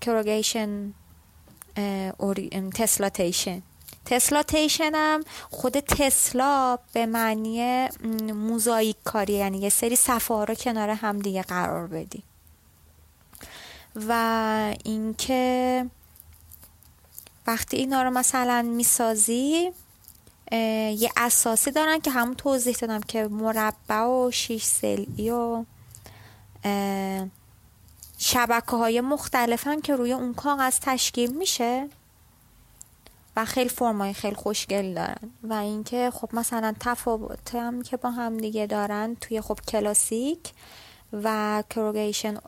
Speaker 3: کروگیشن تسلاتیشن. تسلاتیشن هم خود تسلا به معنی موزاییک کاری یعنی یه سری صفحه رو کنار هم دیگه قرار بدی. و اینکه وقتی اینا رو مثلا می‌سازی یه اساسی دارن که همون توضیح دادم که مربع و شیش سلی و شبکه های مختلفن که روی اون کاغذ تشکیل میشه و خیلی فرمای خیلی خوشگل دارن. و اینکه خب مثلا تفاوت هم که با هم دیگه دارن توی خب کلاسیک و کروگیشن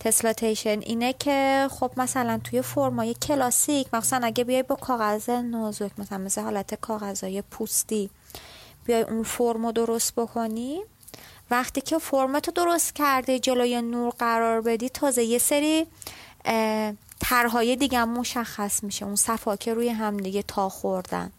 Speaker 3: تسلاتیشن اینه که خب مثلا توی فرمای کلاسیک مثلا اگه بیای با کاغذ نازک مثلا مثل حالت کاغذهای پوستی بیای اون فرمو درست بکنی. وقتی که فرمتو درست کرده جلوی نور قرار بدی تازه یه سری طرحهای دیگه مشخص میشه. اون صفاکه روی هم دیگه تا خوردن.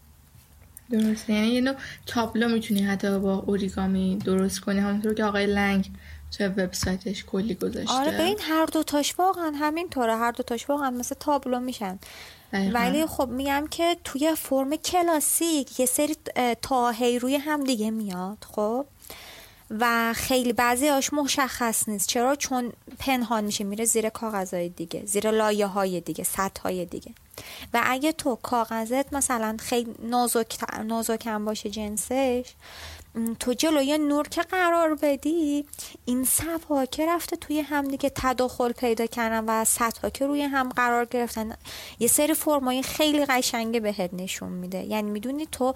Speaker 1: درسته. یعنی یه نوع تابلو می‌تونی حتی با اوریگامی درست کنی. همونطور که آقای لنگ توی وبسایتش کلی گذاشته.
Speaker 3: آره به این هر دو تاش واقعا همینطوره. هر دو تاش واقعا مثل تابلو میشن. ولی خب میگم که توی فرم کلاسیک یه سری تاهی روی هم دیگه میاد خب؟ و خیلی بعضی هاش مشخص نیست. چرا؟ چون پنهان میشه میره زیر کاغذهای دیگه زیر لایه های دیگه سطح های دیگه. و اگه تو کاغذت مثلا خیلی نازک نازکم باشه جنسش تو جلوی نور که قرار بدی این صفحه که رفته توی هم دیگه تداخل پیدا کردن و سطح که روی هم قرار گرفتن یه سری فرمای خیلی قشنگه بهت نشون میده. یعنی می‌دونی تو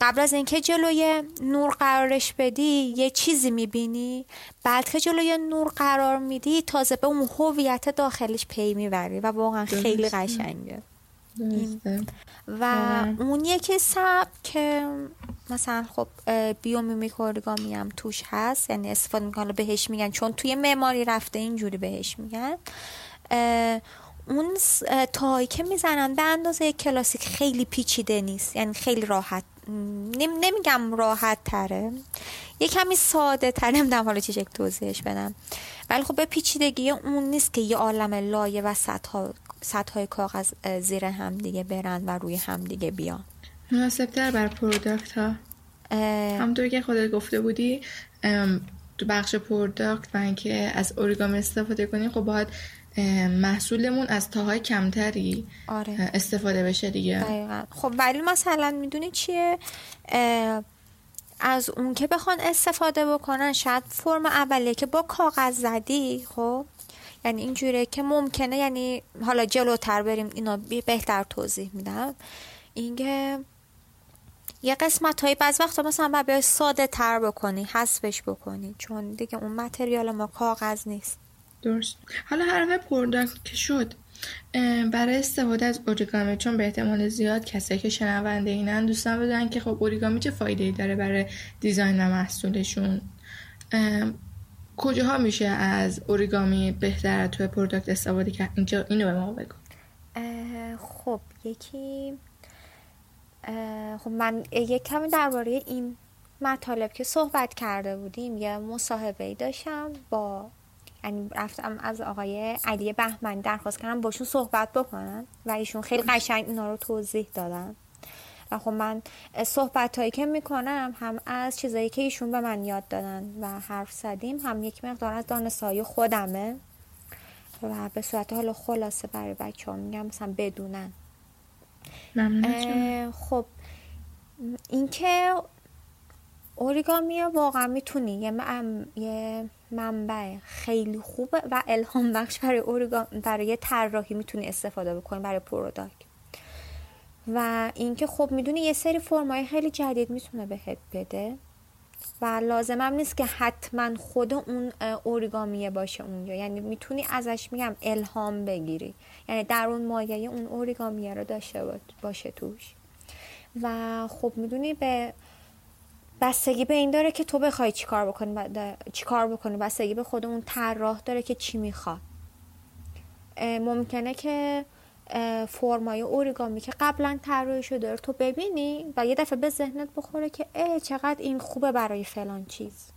Speaker 3: قبل از اینکه جلوی نور قرارش بدی یه چیزی می‌بینی بعد که جلوی نور قرار میدی تازه به اون هویت داخلش پی می‌بری و واقعا خیلی قشنگه. و اون یکی سب که مثلا خب بیومیمیک اورگامی هم توش هست یعنی استفاده می‌کنه بهش میگن چون توی معماری رفته اینجوری بهش میگن. اون تایی که می‌زنن به اندازه کلاسیک خیلی پیچیده نیست یعنی خیلی راحت نمیگم راحت تره یه کمی ساده تر نمی‌دونم حالا چه توضیحش بدم. ولی خب به پیچیدگی اون نیست که یه عالم لایه و سطح های کاغذ زیر هم دیگه برن و روی هم دیگه بیان
Speaker 1: مناسب تر بر product ها همونطور که خودت گفته بودی تو بخش product و اینکه از اوریگامی استفاده کنیم خب باید محصولمون از تاهای کمتری آره. استفاده بشه دیگه.
Speaker 3: دقیقا. خب ولی مثلا می‌دونی چیه؟ از اون که بخوان استفاده بکنن شاید فرم اولیه که با کاغذ زدی خب یعنی اینجوره که ممکنه یعنی حالا جلوتر بریم اینا بهتر توضیح میدم. اینکه یه قسمت های بعض وقت مثلا باید ساده تر بکنی حذفش بکنی چون دیگه اون material ما کاغذ نیست.
Speaker 1: درست. حالا هر product که شد برای استفاده از اوریگامی چون به احتمال زیاد کسایی که شنونده اینن دوستان بدونن که خب اوریگامی چه فایده داره برای design و محصولشون؟ کجاها میشه از اوریگامی بهتر توی پروداکت استفاده کرد؟ اینجا اینو به ما بگو.
Speaker 3: خب یکی خب من یک کمی درباره این مطالب که صحبت کرده بودیم یه مصاحبه ای داشتم با یعنی رفتم از آقای علی بهمنی درخواست کردم باشون صحبت بکنم و ایشون خیلی قشنگ اینا رو توضیح دادن. و خب من صحبت هایی که می‌کنم هم از چیزایی که ایشون به من یاد دادن و حرف زدیم هم یک مقدار از دانستهای خودمه و به صورت حالا خلاصه برای بچه ها میگم مثلا بدونن. خب اینکه اوریگامی واقعا می‌تونی یه, یه منبع خیلی خوبه و الهام بخش برای اوریگام برای طراحی می‌تونی استفاده بکنی برای پروداکت. و اینکه خب می‌دونی یه سری فرمای خیلی جدید می‌تونه بهت بده و لازمم نیست که حتما خود اون اوریگامیه باشه اونجا. یعنی می‌تونی ازش میگم الهام بگیری. یعنی در اون مایه اون اوریگامیه رو داشته باشه توش. و خب می‌دونی به بستگی به این داره که تو بخوای چیکار بکنی چیکار بکنی. بستگی به خود اون طراح داره که چی می‌خواد. ممکنه که فرمای اوریگامی که قبلا طراحی شده رو تو ببینی و یه دفعه به ذهنت بخوره که اه چقدر این خوبه برای فلان چیز.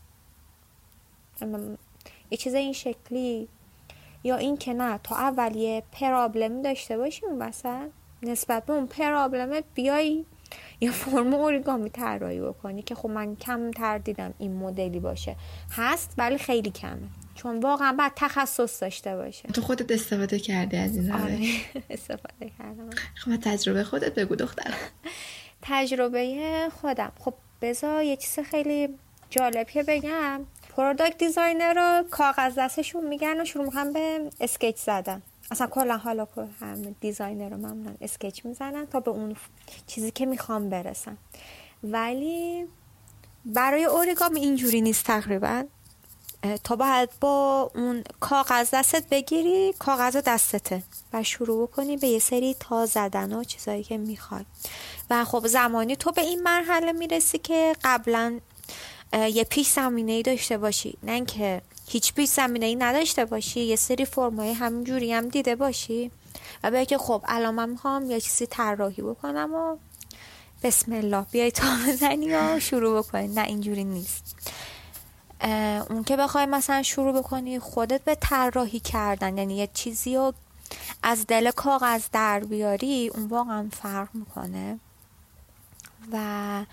Speaker 3: یه چیز این شکلی. یا این که نه تو اول یه پرابلمی داشته باشی اون نسبت به اون پرابلمت بیای یه فرم اوریگامی طراحی بکنی که خب من کم تر دیدم این مدلی باشه. هست ولی خیلی کمه. چون واقعا بعد تخصص داشته باشه.
Speaker 1: تو خودت استفاده کردی از این
Speaker 3: آره استفاده کردم.
Speaker 1: خب تجربه خودت بگو دختر.
Speaker 3: تجربه خودم. خب بذار یه چیز خیلی جالب که بگم. product designer ها کاغذ دستشون میگیرن و شروع می‌کنن به sketch زدن. اصلا کلا حالا هم designer هامون sketch می‌زنن تا به اون چیزی که می‌خوام برسن. ولی برای اوریگامی اینجوری نیست تقریبا. تا باید با اون کاغذ دستت بگیری کاغذ دستته و شروع بکنی به یه سری تا زدن و چیزایی که می‌خوای. و خب زمانی تو به این مرحله می‌رسی که قبلا یه پیش زمینه داشته باشی. نه اینکه هیچ پیش زمینه نداشته باشی یه سری فرمای همینجوری هم دیده باشی و به که خب الان من می‌خوام یه چیزی طراحی بکنم و بسم الله بیای تا بزنی و شروع بکنی. نه اینجوری نیست. اون که بخوای مثلا شروع بکنی خودت به طراحی کردن یعنی یه چیزی رو از دل کاغذ در بیاری اون واقعا فرق می‌کنه. و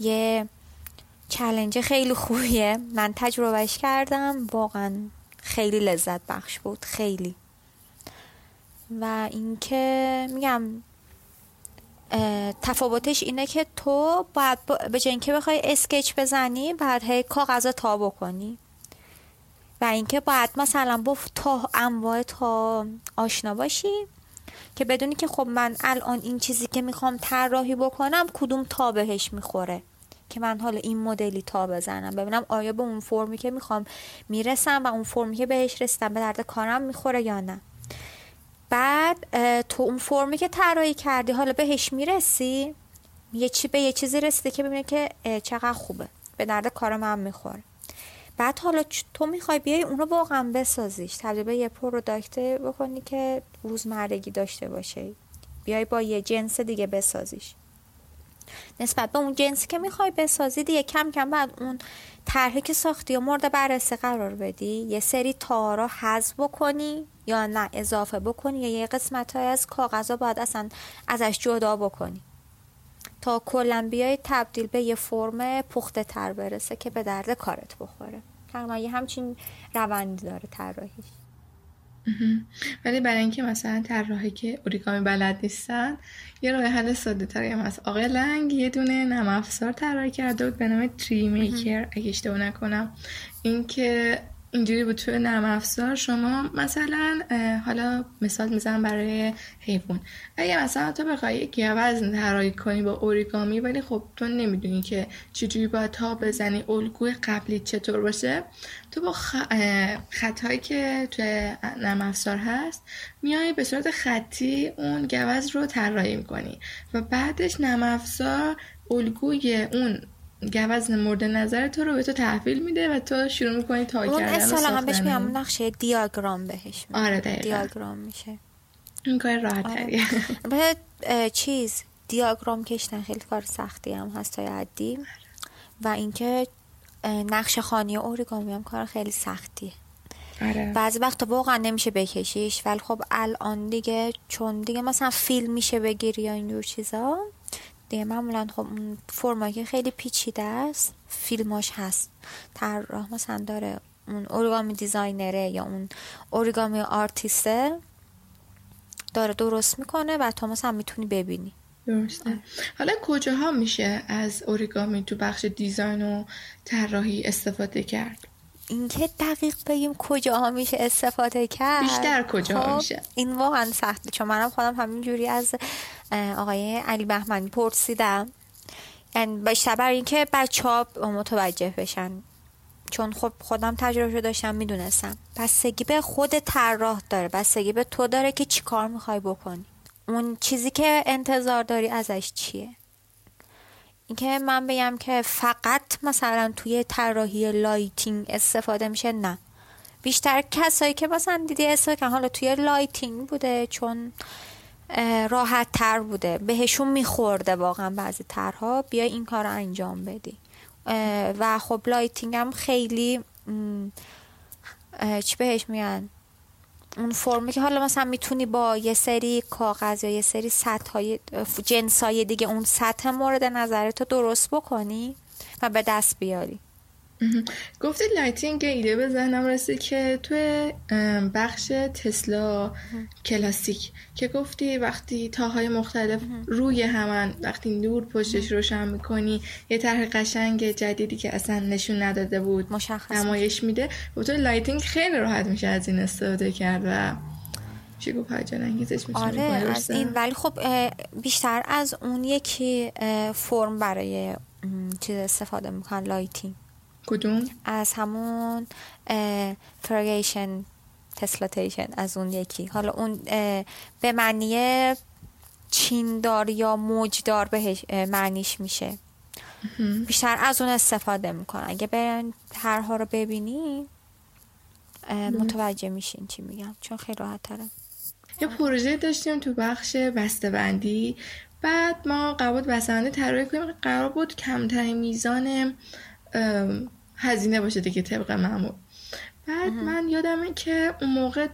Speaker 3: یه چلنج خیلی خوبیه. من تجربهش کردم. واقعا خیلی لذت بخش بود. خیلی. و اینکه میگم تفاوتش اینه که تو باید به جای بخوای اسکچ بزنی بعد هی کاغذ تا بکنی. و اینکه باید مثلا با تا انواع تا آشنا باشی که بدونی که خب من الان این چیزی که می‌خوام طراحی بکنم کدوم تا بهش می‌خوره. که من حالا این مدلی تا بزنم. ببینم آیا به اون فرمی که می‌خوام می‌رسم و اون فرمی که بهش رسیدم به درد کارم می‌خوره یا نه. بعد تو اون فرمی که طراحی کردی حالا بهش می‌رسی؟ یه چی به یه چیزی رسیده که ببینه که چقدر خوبه. به درد کار من می‌خوره. بعد حالا تو می‌خوای بیای اونو واقعا بسازیش. تبدیل به یه پروداکت بکنی که روزمرگی داشته باشه. بیای با یه جنس دیگه بسازیش. نسبت به اون جنسی که می‌خوای بسازی دیگه کم کم بعد اون طرحی که ساختی و مورد بررسی قرار بدی؟ یه سری تارا حذف بکنی یا نه اضافه بکنی یا یه قسمت های از کاغذ باید اصلا ازش جدا بکنی؟ تا کلا بیای تبدیل به یه فرم پخته تر برسه که به درد کارت بخوره. تقریبا یه همچین روندی داره طراحیش.
Speaker 1: ولی برای اینکه مثلا طراحی که اوریگامی بلد نیستن یه راه حل ساده تری هم هست. آقای لنگ یه دونه نم افزار طراحی کرده بود به نام تری میکر اگه اشتباه نکنم. اینکه اینجوری بود توی نرم افزار. شما مثلا حالا مثال می‌زنم برای حیوان. اگه مثلا تو بخوای یک وزن طراحی کنی با اوریگامی ولی خب تو نمی‌دونی که چجوری باید تا بزنی الگوی قبلی چطور باشه تو با خ... خطهایی که توی نرم افزار هست میای به صورت خطی اون گوز رو طراحی می‌کنی. و بعدش نرم افزار الگوی اون گوزن مورد نظر تو رو به تو تحویل میده و تو شروع می‌کنی تا
Speaker 3: اون
Speaker 1: کردن
Speaker 3: اصلا هم بهش میگم نقشه دیاگرام بهش میگم.
Speaker 1: آره دقیقا.
Speaker 3: دیاگرام میشه.
Speaker 1: این کار راحت تریه.
Speaker 3: آره. چیز دیاگرام کشتن خیلی کار سختی هم هست تا عدی و اینکه نقش خانی اوریگامی هم کار خیلی سختیه
Speaker 1: آره.
Speaker 3: بعضی وقتا واقعا نمیشه بکشیش. ولی خب الان دیگه چون دیگه مثلا فیلم میشه بگیری یا اینجور چیزا دیگه معمولا خب فرمایی که خیلی پیچیده است فیلماش هست. طراح مثلا داره اون اوریگامی دیزاینره یا اون اوریگامی آرتیسته داره درست می‌کنه و تو مثلا می‌تونی ببینی.
Speaker 1: درسته. حالا کجاها میشه از اوریگامی تو بخش دیزاین و طراحی استفاده کرد؟
Speaker 3: اینکه دقیق بگیم کجاها میشه استفاده کرد.
Speaker 1: بیشتر کجا
Speaker 3: خب،
Speaker 1: میشه؟
Speaker 3: این واقعا سخته چون منم خودم همینجوری از آقای علی بهمنی پرسیدم. یعنی بیشتر برای اینکه بچه ها متوجه بشن. چون خب خودم تجربه داشتم می‌دونستم. بستگی به خود طراح داره. بستگی به تو داره که چی کار می‌خوای بکنی. اون چیزی که انتظار داری ازش چیه؟ اینکه من بگم که فقط مثلا توی طراحی lighting استفاده میشه نه. بیشتر کسایی که مثلا دیدی استفاده حالا توی lighting بوده چون راحت تر بوده. بهشون میخورده واقعا بعضی ترها بیا این کار رو انجام بدی. و خب lighting هم خیلی چی بهش میگن؟ اون فرمی که حالا مثلا می‌تونی با یه سری کاغذ یا یه سری سطح های جنس های دیگه اون سطح مورد نظرتو درست بکنی و به دست بیاری.
Speaker 1: گفتی lighting ایده به ذهنم رسید که توی بخش tessellation کلاسیک که گفتی وقتی تاهای مختلف روی همن وقتی نور پشتش روشن می‌کنی یه طرح قشنگ جدیدی که اصلا نشون نداده بود
Speaker 3: مشخص
Speaker 1: نمایش میده. و تو lighting خیلی راحت میشه از این استفاده کرد و چی گفت؟ هیجان انگیزش می‌تونه
Speaker 3: آره از این. ولی خب بیشتر از اون یکی فرم برای چیز استفاده می‌کنن lighting.
Speaker 1: کدوم؟
Speaker 3: از همون فراگیشن تسلاتیشن از اون یکی. حالا اون به معنی چیندار یا موجدار بهش معنیش میشه. بیشتر از اون استفاده می‌کنن. اگه برن هرها رو ببینی متوجه میشین چی میگم. چون خیلی راحت تره.
Speaker 1: یه پروژه داشتیم تو بخش بسته‌بندی. بعد ما بود بسته‌بندی طراحی کنیم. قرار بود کمترین میزان هزینه باشه دیگه طبق معمول. بعد من یادمه که اون موقع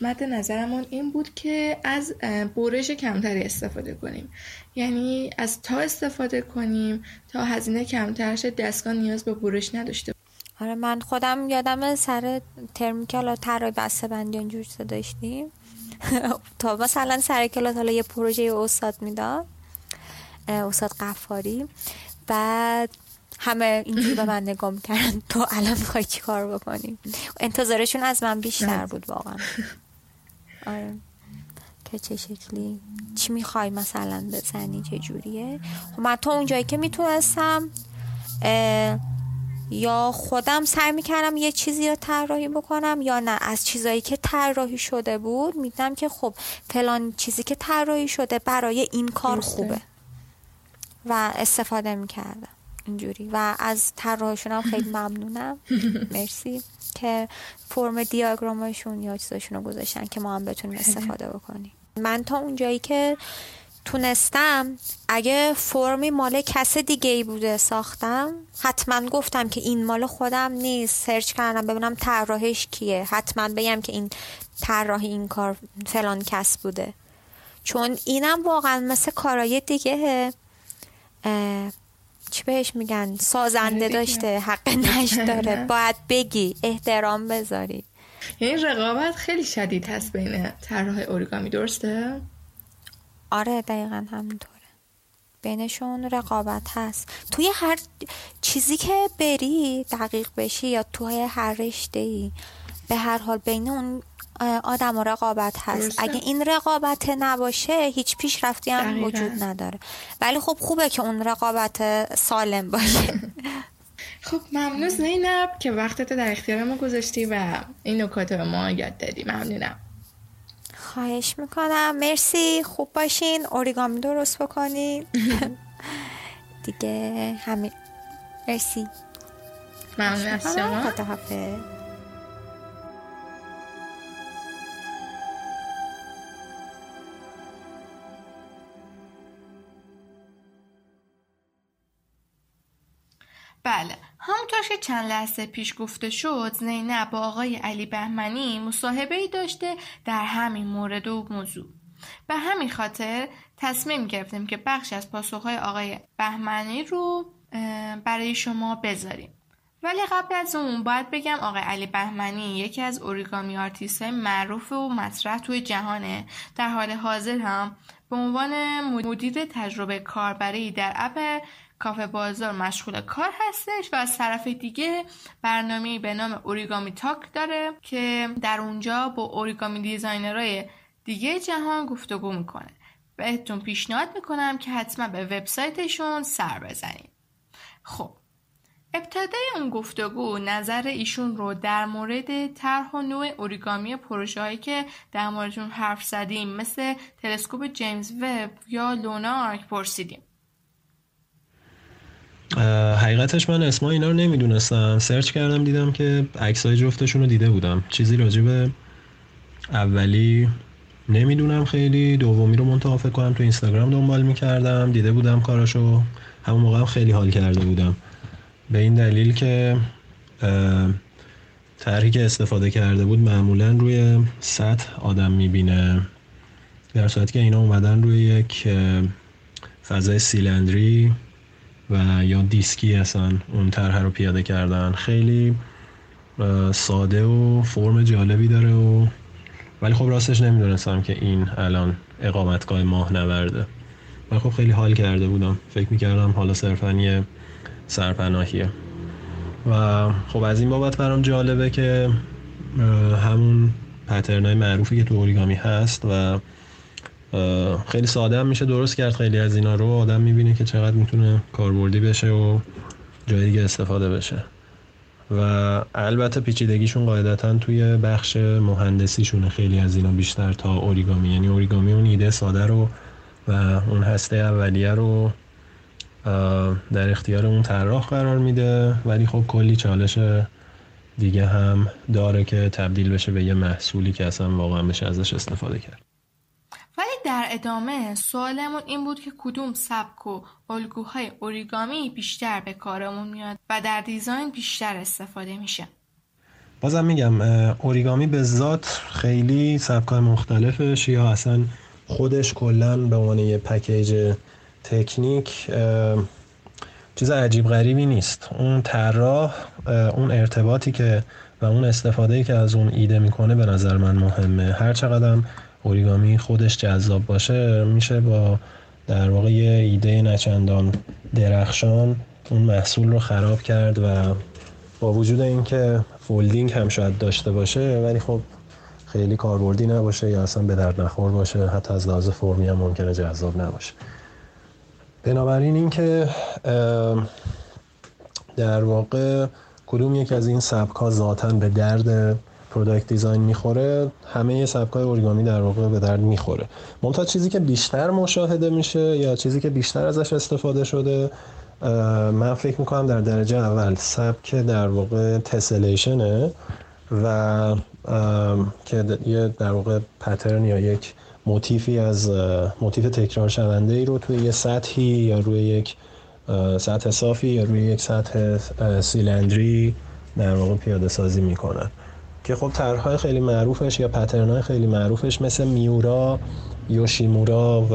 Speaker 1: مد نظرمون این بود که از برش کمتری استفاده کنیم. یعنی از تا استفاده کنیم تا هزینه کمتر شد دستگاه نیاز به برش نداشته
Speaker 3: آره من خودم یادم سر ترمی که حالا طراحی بسته بندی اونجور داشتیم. تا مثلا سر کلاس حالا یه پروژه استاد می‌داد استاد قفاری. بعد همه اینجوری به من نگاه می‌کردن تو الان می‌خوای چی کار بکنیم انتظارشون از من بیشتر بود واقعا. آره. که چه شکلی؟ چی می‌خوای مثلا بزنی؟ چه جوریه؟ خب من تو اونجایی که می‌تونستم یا خودم سعی می‌کردم یه چیزی رو طراحی بکنم یا نه از چیزایی که طراحی شده بود میدم که خب فلان چیزی که طراحی شده برای این کار خوبه. و استفاده می‌کردم. اینجوری. و از طراحشون هم خیلی ممنونم. مرسی. که فرم دیاگرامشون یا چیزاشون رو گذاشتن که ما هم بتونیم استفاده بکنیم. من تا اونجایی که تونستم اگه فرمی مال کس دیگه ای بوده ساختم حتما گفتم که این مال خودم نیست. سرچ کردم ببینم طراحش کیه. حتما بگم که این طراح این کار فلان کس بوده. چون اینم واقعا مثل کارهای دیگه چی بهش میگن؟ سازنده داشته حق نش داره. باید بگی احترام بذاری.
Speaker 1: یعنی رقابت خیلی شدید هست بین طراح اوریگامی درسته؟
Speaker 3: آره دقیقا همینطوره. بینشون رقابت هست. توی هر چیزی که بری دقیق بشی یا توی هر رشته ای به هر حال بین اون آدم و رقابت هست. اگه این رقابت نباشه هیچ پیشرفتی هم وجود نداره. ولی خب خوبه که اون رقابت سالم باشه.
Speaker 1: خب ممنون زینب که وقتت در اختیار ما گذاشتی و این نکات به ما یاد دادی. ممنونم.
Speaker 3: خواهش می‌کنم. مرسی. خوب باشین. اوریگامی درست بکنین. دیگه همین. مرسی.
Speaker 1: ممنون از شما. بله. همونطور که چند لحظه پیش گفته شد زینب با آقای علی بهمنی مصاحبه ای داشته در همین مورد و موضوع. به همین خاطر تصمیم گرفتیم که بخش از پاسخهای آقای بهمنی رو برای شما بذاریم. ولی قبل از اون باید بگم آقای علی بهمنی یکی از اوریگامی آرتیست های معروف و مطرح توی جهانه. در حال حاضر هم به عنوان مدیر تجربه کاربری در اپ کافه بازار مشغول کار هستش و از طرف دیگه برنامه به نام اوریگامی talk داره که در اونجا با اوریگامی designer های دیگه جهان گفتگو می‌کنه. بهتون پیشنهاد می‌کنم که حتما به وبسایتشون سر بزنید. خب ابتدای اون گفتگو نظر ایشون رو در مورد طرح و نوع اوریگامی پروژه هایی که در موردشون حرف زدیم مثل تلسکوپ جیمز وب یا لونارک پرسیدیم.
Speaker 4: حقیقتش من اسما اینا رو نمی‌دونستم. سرچ کردم دیدم که عکسای جفتشون رو دیده بودم. چیزی راجب اولی نمی‌دونم خیلی. دومی رو منتها فکر کنم تو اینستاگرام دنبال می‌کردم. دیده بودم کاراشو. همون موقع خیلی حال کرده بودم. به این دلیل که طرحی که استفاده کرده بود معمولا روی سطح آدم می‌بینه. در صورتی که اینا اومدن روی یک فضای سیلندری و یا دیسکی اصلا اون طرح رو پیاده کردن خیلی ساده و فرم جالبی داره و ولی خب راستش نمی‌دونستم که این الان اقامتگاه ماه نورده و خب خیلی حال کرده بودم. فکر می‌کردم حالا صرفا یه سرپناهیه. و خب از این بابت برام جالبه که همون پترنای معروفی که تو اوریگامی هست و خیلی ساده هم میشه درست کرد. خیلی از اینا رو آدم می‌بینه که چقدر می‌تونه کاربردی بشه و جای دیگه استفاده بشه. و البته پیچیدگیشون قاعدتا توی بخش مهندسیشونه. خیلی از اینا بیشتر تا اوریگامی. یعنی اوریگامی اون ایده ساده رو و اون هسته اولیه رو در اختیار اون طراح قرار میده. ولی خب کلی چالش دیگه هم داره که تبدیل بشه به یه محصولی که اصلا واقعا بشه ازش استفاده کرد.
Speaker 1: در ادامه سوالمون این بود که کدوم سبک و الگوهای اوریگامی بیشتر به کارمون میاد و در دیزاین بیشتر استفاده میشه.
Speaker 4: بازم میگم اوریگامی به ذات خیلی سبکای مختلفش یا اصلا خودش کلا به عنوان یه پکیج تکنیک چیز عجیب غریبی نیست. اون طراح اون ارتباطی که و اون استفاده که از اون ایده می‌کنه به نظر من مهمه. هر چقدر اوریگامی خودش جذاب باشه میشه با در واقع یه ایده نچندان درخشان اون محصول رو خراب کرد و با وجود اینکه فولدینگ هم شاید داشته باشه ولی خب خیلی کاربردی نباشه یا اصلا به درد نخور باشه حتی از لحاظ فرمی هم ممکنه جذاب نباشه. بنابراین اینکه در واقع کدوم یک از این سبک ها ذاتا به درد product design می‌خوره همه سبک های اوریگامی در واقع به درد می‌خوره. منتها چیزی که بیشتر مشاهده میشه یا چیزی که بیشتر ازش استفاده شده من فکر می‌کنم در درجه اول سبک در واقع tessellation ه و که یه در واقع pattern یا یک motif ی از motif تکرار شونده ای رو توی یه سطحی یا روی یک سطح صافی یا روی یک سطح سیلندری در واقع پیاده سازی می‌کنن. که خب طرحهای خیلی معروفش یا پترنهای خیلی معروفش مثل میورا یوشیمورا و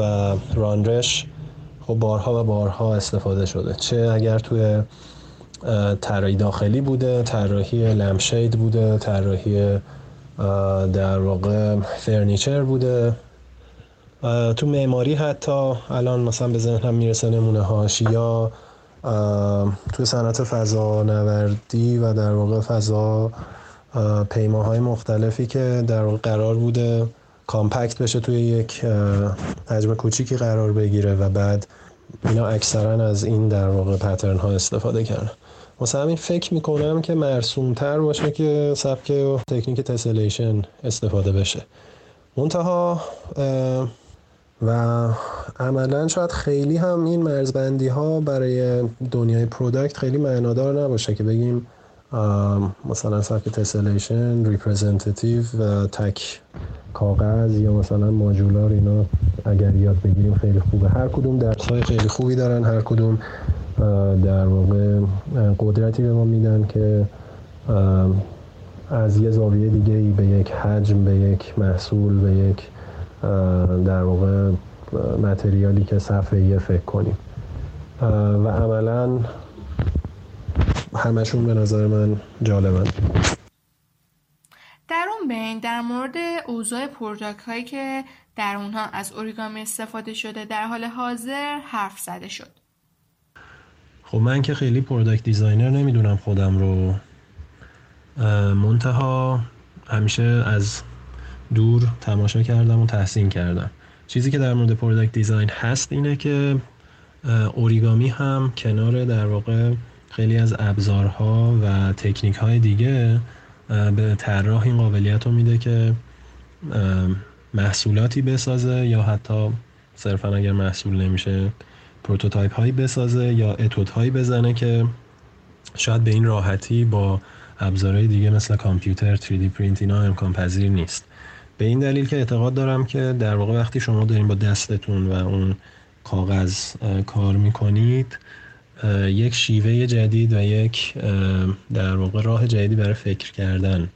Speaker 4: رانرش خب بارها و بارها استفاده شده. چه اگر توی طراحی داخلی بوده طراحی لمشید بوده طراحی در واقع فرنیچر بوده. تو معماری حتی الان مثلا به ذهنم می‌رسه نمونه هاش یا تو صنعت فضا نوردی و در واقع فضا پیماهای مختلفی که در قرار بوده compact بشه توی یک حجم کوچیکی قرار بگیره و بعد اینا اکثرا از این در واقع pattern ها استفاده کردن. واسه همین فکر می‌کنم که مرسوم تر باشه که سبک و تکنیک tessellation استفاده بشه. منتها و عملا شاید خیلی هم این مرزبندی ها برای دنیای product خیلی معنادار نباشه که بگیم مثلا سبک tessellation representative و تک کاغذ یا مثلا ماجولار اینا اگر یاد بگیریم خیلی خوبه. هر کدوم درس های خیلی خوبی دارن هر کدوم در واقع قدرتی به ما میدن که از یه زاویه دیگه به یک حجم به یک محصول به یک در واقع material ی که صاف فکر کنیم. و عملا همشون به نظر من جالبن.
Speaker 1: در اون بین در مورد اوضاع product هایی که در اونها از اوریگامی استفاده شده در حال حاضر حرف زده شد.
Speaker 4: خب من که خیلی product designer نمی‌دونم خودم رو. منتها همیشه از دور تماشا کردم و تحسین کردم. چیزی که در مورد product design هست اینه که اوریگامی هم کنار در واقع خیلی از ابزارها و تکنیک های دیگه به طراح این قابلیت رو میده که محصولاتی بسازه یا حتی صرفا اگر محصول نمیشه prototype هایی بسازه یا اتود هایی بزنه که شاید به این راحتی با ابزارهای دیگه مثل کامپیوتر 3D پرینت اینا امکان پذیر نیست. به این دلیل که اعتقاد دارم که در واقع وقتی شما دارین با دستتون و اون کاغذ کار می‌کنید یک شیوه جدید و یک در واقع راه جدیدی برای فکر کردن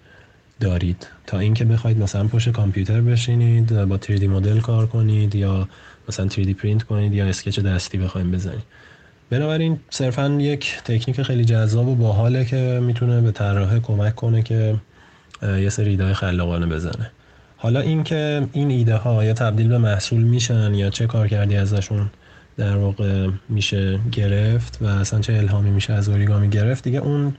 Speaker 4: دارید. تا اینکه بخواید مثلا پشت کامپیوتر بشینید با 3D مدل کار کنید یا مثلا 3D پرینت کنید یا sketch دستی بخواید بزنید. بنابراین صرفا یک تکنیک خیلی جذاب و باحاله که می‌تونه به طراح کمک کنه که یه سری ایده خلاقانه بزنه. حالا اینکه این ایده ها یا تبدیل به محصول میشن یا چه کار کردی ازشون در واقع میشه گرفت و اصلا چه الهامی میشه از اوریگامی گرفت. دیگه اون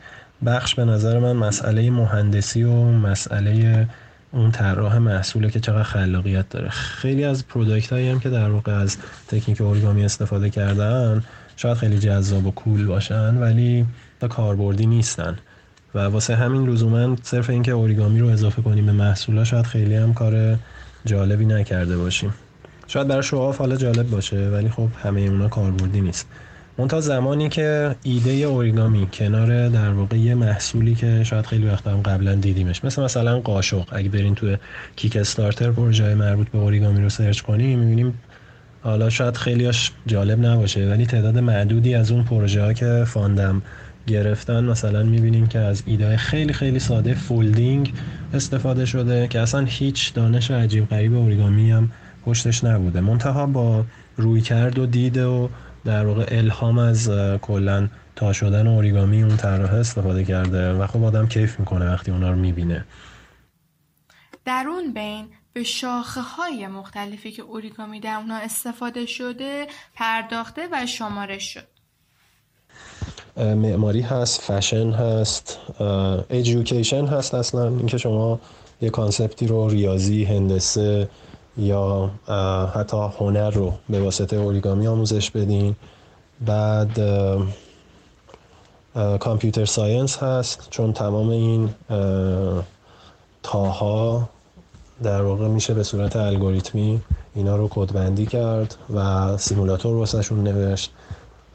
Speaker 4: بخش به نظر من مسئله مهندسی و مسئله اون طراح محصوله که چقدر خلاقیت داره. خیلی از پروداکت هایی هم که در واقع از تکنیک اوریگامی استفاده کردن شاید خیلی جذاب و کول باشن ولی کاربردی نیستن. و واسه همین لزوما صرف اینکه اوریگامی رو اضافه کنیم به محصولا شاید خیلی هم کار جالبی نکرده باشیم. شاید برای شعاف حالا جالب باشه ولی خب همه اونا کاربردی نیست. تا زمانی که ایده اوریگامی کنار در واقع یه محصولی که شاید خیلی وقت هم قبلا دیدیمش مثل مثلا قاشق. اگه برین تو Kickstarter پروژه مربوط به اوریگامی رو search کنیم می‌بینیم حالا شاید خیلیاش جالب نباشه ولی تعداد معدودی از اون پروژه ها که fund م گرفتن مثلا می‌بینیم که از ایده خیلی خیلی ساده folding استفاده شده که اصلا هیچ دانش عجیب غریب اوریگامی هم پشتش نبوده. منتها با رویکرد و دید و در واقع الهام از کلا تا شدن اوریگامی اون طراح استفاده کرده و خب آدم کیف می‌کنه وقتی اونا رو می‌بینه.
Speaker 1: در اون بین به شاخه های مختلفی که اوریگامی در اونها استفاده شده پرداخته و شمارش شد.
Speaker 4: معماری هست فشن هست education هست اصلا. اینکه شما یه concept ی رو ریاضی هندسه یا حتی هنر رو به واسطه اوریگامی آموزش بدین. بعد computer science هست چون تمام این تاها در واقع میشه به صورت الگوریتمی اینا رو کدبندی کرد و simulator واسهشون نوشت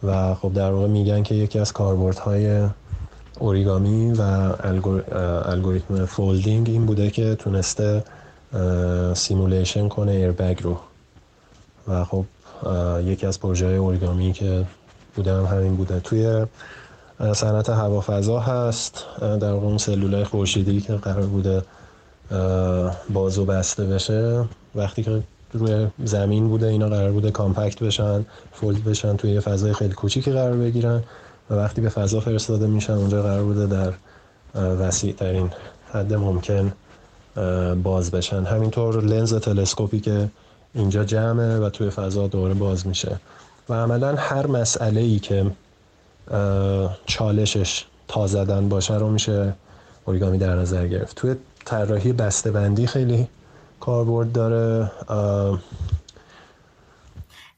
Speaker 4: و خب در واقع میگن که یکی از کاربردهای اوریگامی و الگوریتم folding این بوده که تونسته simulation کنه airbag رو. و خب یکی از پروژه اوریگامی که بوده هم همین بوده. توی صنعت هوافضا هست در اون سلولای خورشیدی که قرار بوده باز و بسته بشه. وقتی که روی زمین بوده اینا قرار بوده کامپکت بشن فولد بشن توی یه فضای خیلی کوچیکی قرار بگیرن. و وقتی به فضا فرستاده میشن اونجا قرار بوده در وسیع ترین حد ممکن باز بشن. همینطور لنز تلسکوپی که اینجا جمعه و توی فضا دوره باز میشه. و عملا هر مسئله ای که چالشش تا زدن باشه رو میشه اوریگامی در نظر گرفت. توی طراحی بندی خیلی کاربرد داره.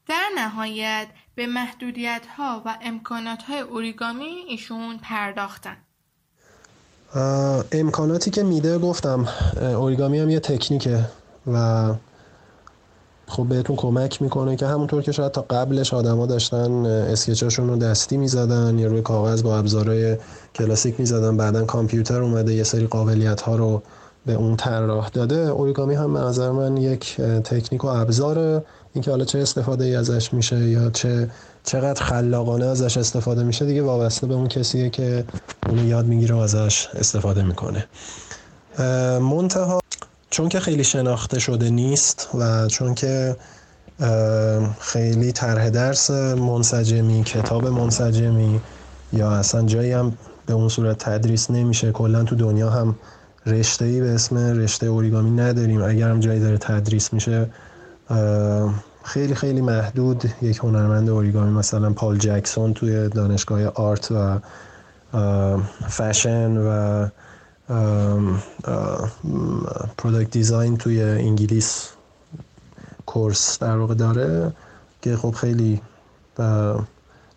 Speaker 1: در نهایت به محدودیت ها و امکانات های اوریگامی ایشون پرداختن.
Speaker 4: امکاناتی که میده گفتم اوریگامی هم یه تکنیکه و خب بهتون کمک می‌کنه که همونطور که شاید تا قبلش آدما داشتن اسکچاشون رو دستی می‌زدن یا روی کاغذ با ابزارهای کلاسیک می‌زدن بعدا کامپیوتر اومده یه سری قابلیت ها رو به اون طراح داده. اوریگامی هم به نظر من یک تکنیک و ابزاره. اینکه حالا چه استفاده ای ازش میشه یا چه چقدر خلاقانه ازش استفاده میشه دیگه وابسته به اون کسیه که اونو یاد می‌گیره و ازش استفاده می‌کنه. منتها چون که خیلی شناخته شده نیست و چون که خیلی طرح درس منسجمی کتاب منسجمی یا اصلا جایی هم به اون صورت تدریس نمیشه. کلا تو دنیا هم رشته ای به اسم رشته اوریگامی نداریم. اگر هم جایی داره تدریس میشه خیلی خیلی محدود یک هنرمند اوریگامی مثلا پال جکسون توی دانشگاه آرت و فشن و product design توی انگلیس course در واقع داره که خب خیلی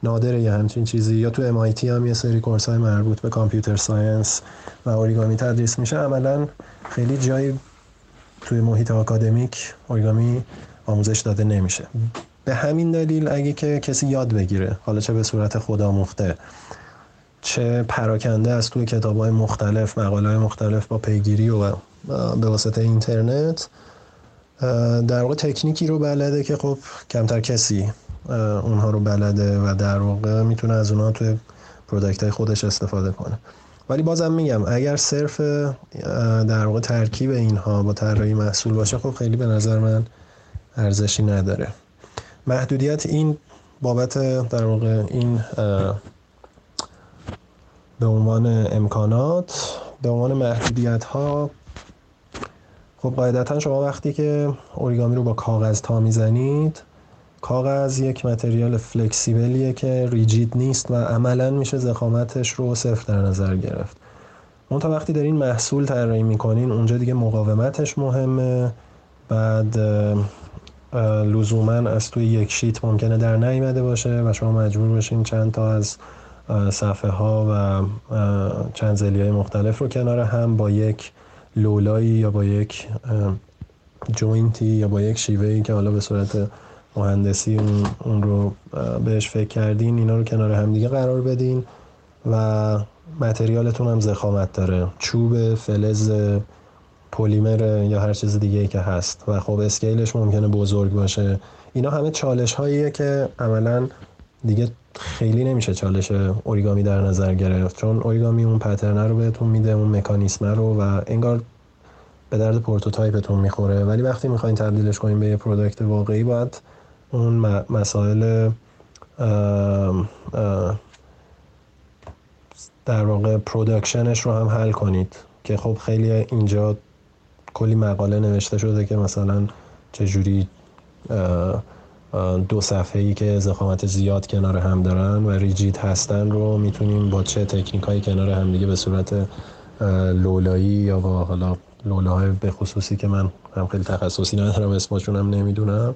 Speaker 4: نادره یه همچین چیزی. یا تو MIT هم یه سری course های مربوط به computer science و اوریگامی تدریس میشه. عملا خیلی جایی توی محیط آکادمیک اوریگامی آموزش داده نمیشه. به همین دلیل اگه که کسی یاد بگیره حالا چه به صورت خودآموخته چه پراکنده از توی کتاب های مختلف مقاله های مختلف با پیگیری و به واسطه اینترنت در واقع تکنیکی رو بلده که خب کمتر کسی اونها رو بلده و در واقع می‌تونه از اونها توی پرودکت های خودش استفاده کنه. ولی بازم میگم اگر صرف در واقع ترکیب اینها با طراحی محصول باشه خب خیلی به نظر من ارزشی نداره. محدودیت این بابت در واقع این به عنوان امکانات به عنوان محدودیت ها خب قاعدتا شما وقتی که اوریگامی رو با کاغذ تا می‌زنید کاغذ یک متریال فلکسیبلیه که ریجید نیست و عملا میشه زخامتش رو صفر در نظر گرفت. اون تا وقتی دارین محصول طراحی می‌کنین اونجا دیگه مقاومتش مهمه. بعد لزوما از توی یک شیت ممکنه در نیامده باشه و شما مجبور باشین چند تا از صفحه ها و چند زلی های مختلف رو کنار هم با یک لولایی یا با یک جوینتی یا با یک شیوهی که حالا به صورت مهندسی اون رو بهش فکر کردین اینا رو کنار هم دیگه قرار بدین و متریالتون هم زخامت داره. چوب فلز پلیمر یا هر چیز دیگه ای که هست. و خب scale ش ممکنه بزرگ باشه. اینا همه چالش هاییه که عملا دیگه خیلی نمیشه چالش اوریگامی در نظر گرفت. چون اوریگامی اون pattern ه رو بهتون میده اون مکانیسم رو و انگار به درد prototype تون می‌خوره. ولی وقتی می‌خواین تبدیلش کنین به یه product واقعی باید اون مسائل در واقع production ش رو هم حل کنید. که خب خیلی اینجا کلی مقاله نوشته شده که مثلا چجوری دو صفحه ای که ضخامت زیاد کنار هم دارن و rigid هستن رو می‌تونیم با چه تکنیک هایی کنار هم دیگه به صورت لولایی یا با حالا لولاهای به خصوصی که من هم خیلی تخصصی ندارم اسمشون هم نمی‌دونم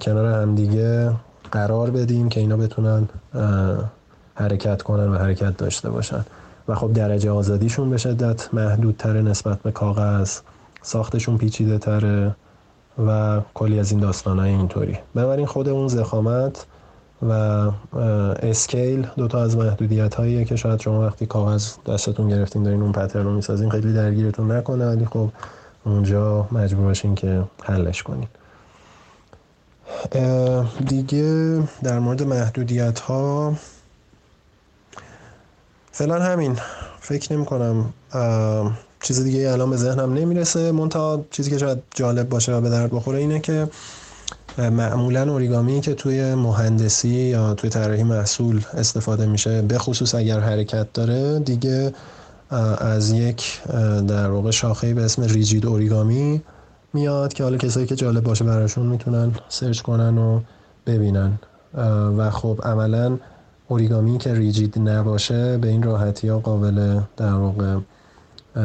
Speaker 4: کنار هم دیگه قرار بدیم که اینا بتونن حرکت کنن و حرکت داشته باشن. و خب درجه آزادیشون به شدت محدودتره نسبت به کاغذ ساختشون پیچیده تره و کلی از این داستان های اینطوری. بنابراین خود اون زخامت و اسکیل دوتا از محدودیت هاییه که شاید شما وقتی کاغذ دستتون گرفتین دارین اون پترن رو می‌سازین خیلی درگیرتون نکنه ولی خب اونجا مجبور باشین که حلش کنین. دیگه در مورد محدودیت ها فعلا همین. فکر نمی کنم چیز دیگه الان به ذهنم نمی‌رسه. منتها چیزی که شاید جالب باشه و به درد بخوره اینه که معمولا اوریگامی که توی مهندسی یا توی طراحی محصول استفاده میشه به خصوص اگر حرکت داره دیگه از یک در واقع شاخه به اسم ریجید اوریگامی میاد که حالا کسایی که جالب باشه براشون می‌تونن سرچ کنن و ببینن. و خب عملا اوریگامی که ریجید نباشه به این راحتی ها قابل در واقع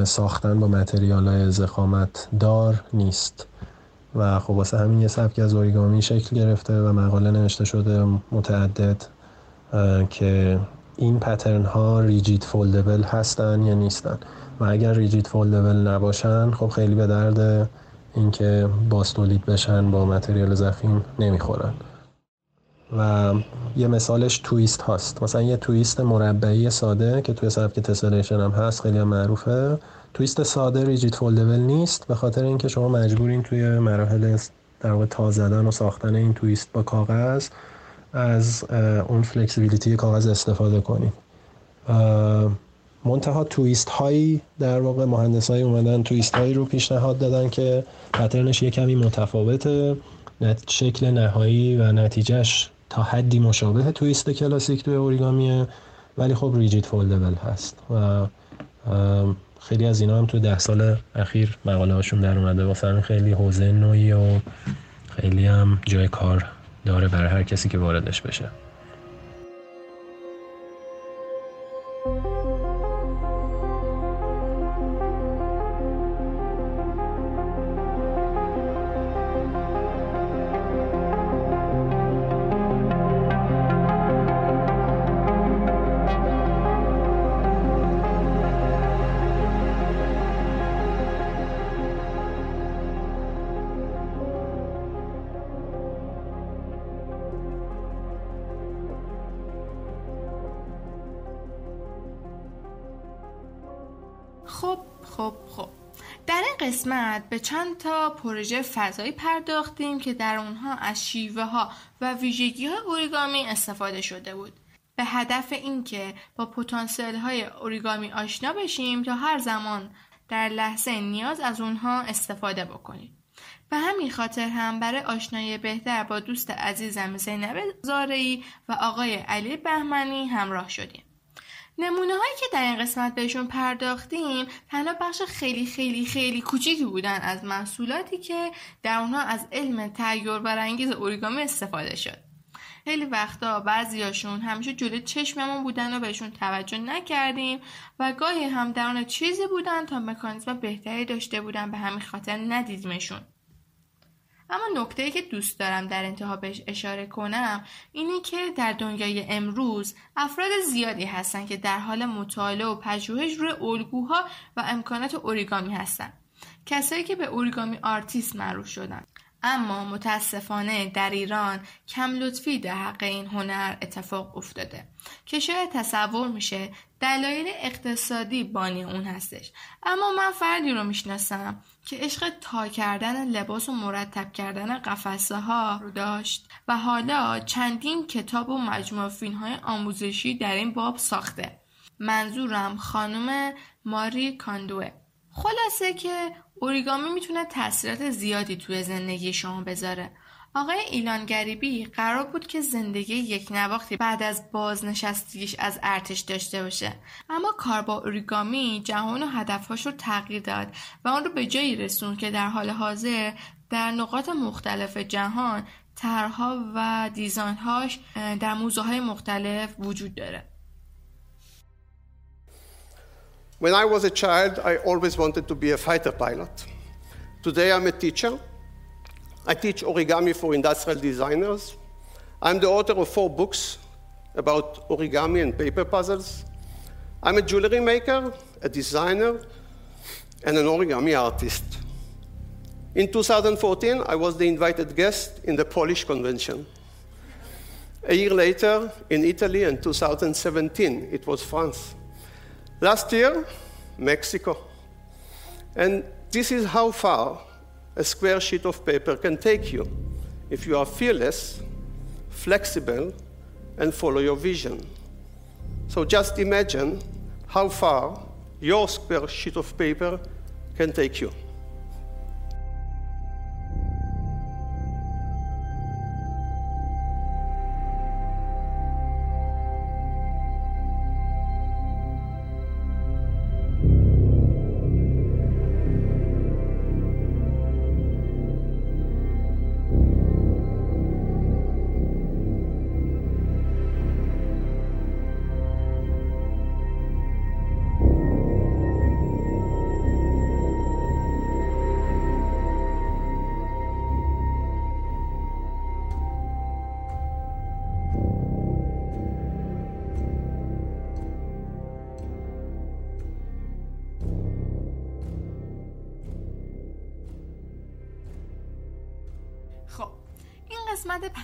Speaker 4: ساختن با متریال های زخامت دار نیست. و خب واسه همین یه سبک از اوریگامی شکل گرفته و مقاله نوشته شده متعدد که این پترن ها ریجید فولدبل هستن یا نیستن. و اگر rigid foldable نباشن خب خیلی به درد اینکه باز تولید بشن با material ضخیم نمی‌خورن. و یه مثالش twist هاست. مثلا یه twist مربعی ساده که توی سبک tessellation هم هست خیلی هم معروفه. twist ساده rigid foldable نیست به خاطر اینکه شما مجبورین توی مراحل در واقع تا زدن و ساختن این twist با کاغذ از اون flexibility کاغذ استفاده کنید منتها تویست هایی در واقع مهندس های اومدن تویست هایی رو پیشنهاد دادن که پترنش یه کمی متفاوته شکل نهایی و نتیجهش تا حدی مشابه تویست کلاسیک توی اوریگامیه ولی خب ریجید فولدبل هست و خیلی از اینا هم تو ده سال اخیر مقاله هاشون در اومده. واسه خیلی حوزه نوعی و خیلی هم جای کار داره برای هر کسی که واردش بشه.
Speaker 1: تا پروژه فضایی پرداختیم که در اونها از شیوه ها و ویژگی های اوریگامی استفاده شده بود. به هدف اینکه با پتانسیل های اوریگامی آشنا بشیم تا هر زمان در لحظه نیاز از اونها استفاده بکنیم. به همین خاطر هم برای آشنایی بهتر با دوست عزیزم زینب زارعی و آقای علی بهمنی همراه شدیم. نمونه هایی که در این قسمت بهشون پرداختیم تنها بخش خیلی خیلی خیلی کوچیکی بودن از محصولاتی که در اونها از علم تغییر برانگیز اوریگامی استفاده شد. خیلی وقتا بعضیاشون همیشه جلوی چشممون بودن و بهشون توجه نکردیم و گاهی هم در اون چیزی بودن تا مکانیزم بهتری داشته بودن به همین خاطر ندیدیمشون اما نکته که دوست دارم در انتها بهش اشاره کنم اینه که در دنیای امروز افراد زیادی هستن که در حال مطالعه و پژوهش روی الگوها و امکانات اوریگامی هستن. کسایی که به اوریگامی آرتیست معروف شدن. اما متاسفانه در ایران کم لطفی در حق این هنر اتفاق افتاده که شاید تصور میشه دلایل اقتصادی بانی اون هستش. اما من فردی رو می‌شناسم که عشق تا کردن لباس و مرتب کردن قفسه ها رو داشت و حالا چندین کتاب و مجموعه فیلم های آموزشی در این باب ساخته. منظورم خانم ماری کاندوه. خلاصه که اوریگامی می‌تونه تاثیرات زیادی توی زندگی شما بذاره. آقای ایلان گریبی قرار بود که زندگی یک نواختی بعد از بازنشستگیش از ارتش داشته باشه. اما کار با اوریگامی جهان و هدفهاش رو تغییر داد و اون رو به جایی رسون که در حال حاضر در نقاط مختلف جهان طرحها و دیزاینهاش در موضوع های مختلف وجود داره.
Speaker 5: When I was a child, I always wanted to be a fighter pilot. Today, I'm a teacher. I teach origami for industrial designers. I'm the author of four books about origami and paper puzzles. I'm a jewelry maker, a designer, and an origami artist. In 2014, I was the invited guest in the Polish convention. A year later, in Italy, in 2017, it was France. Last year, Mexico. And this is how far a square sheet of paper can take you if you are fearless, flexible, and follow your vision. So just imagine how far your square sheet of paper can take you.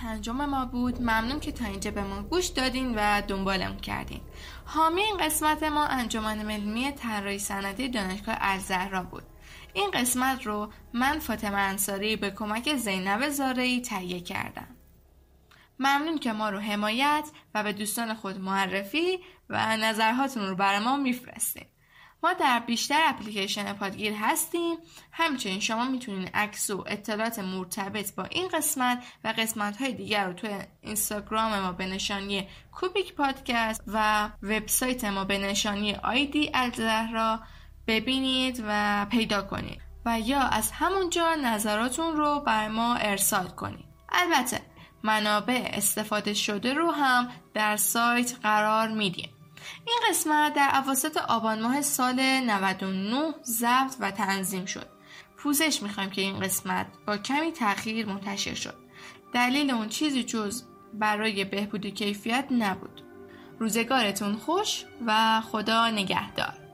Speaker 1: پنجم ما بود. ممنون که تا اینجا به ما گوش دادین و دنبالم کردین. حامی این قسمت ما انجمن ملی طراحی سندی دانشگاه الزهرا بود. این قسمت رو من فاطمه انصاری به کمک زینب زارعی تهیه کردم. ممنون که ما رو حمایت و به دوستان خود معرفی و نظرهاتون رو برای ما میفرستید. ما در بیشتر اپلیکیشن پادگیر هستیم. همچنین شما می‌تونید عکس و اطلاعات مرتبط با این قسمت و قسمت های دیگر رو توی اینستاگرام ما به نشانی کوبیک پادکست و وبسایت ما به نشانی آیدی الزهرا ببینید و پیدا کنید و یا از همونجا نظراتون رو بر ما ارسال کنید. البته منابع استفاده شده رو هم در سایت قرار میدیم. این قسمت در عواسط آبان ماه سال 99 ضبط و تنظیم شد. پوزش می‌خوایم که این قسمت با کمی تاخیر منتشر شد. دلیل اون چیزی جز برای بهبود کیفیت نبود. روزگارتون خوش و خدا نگهدار.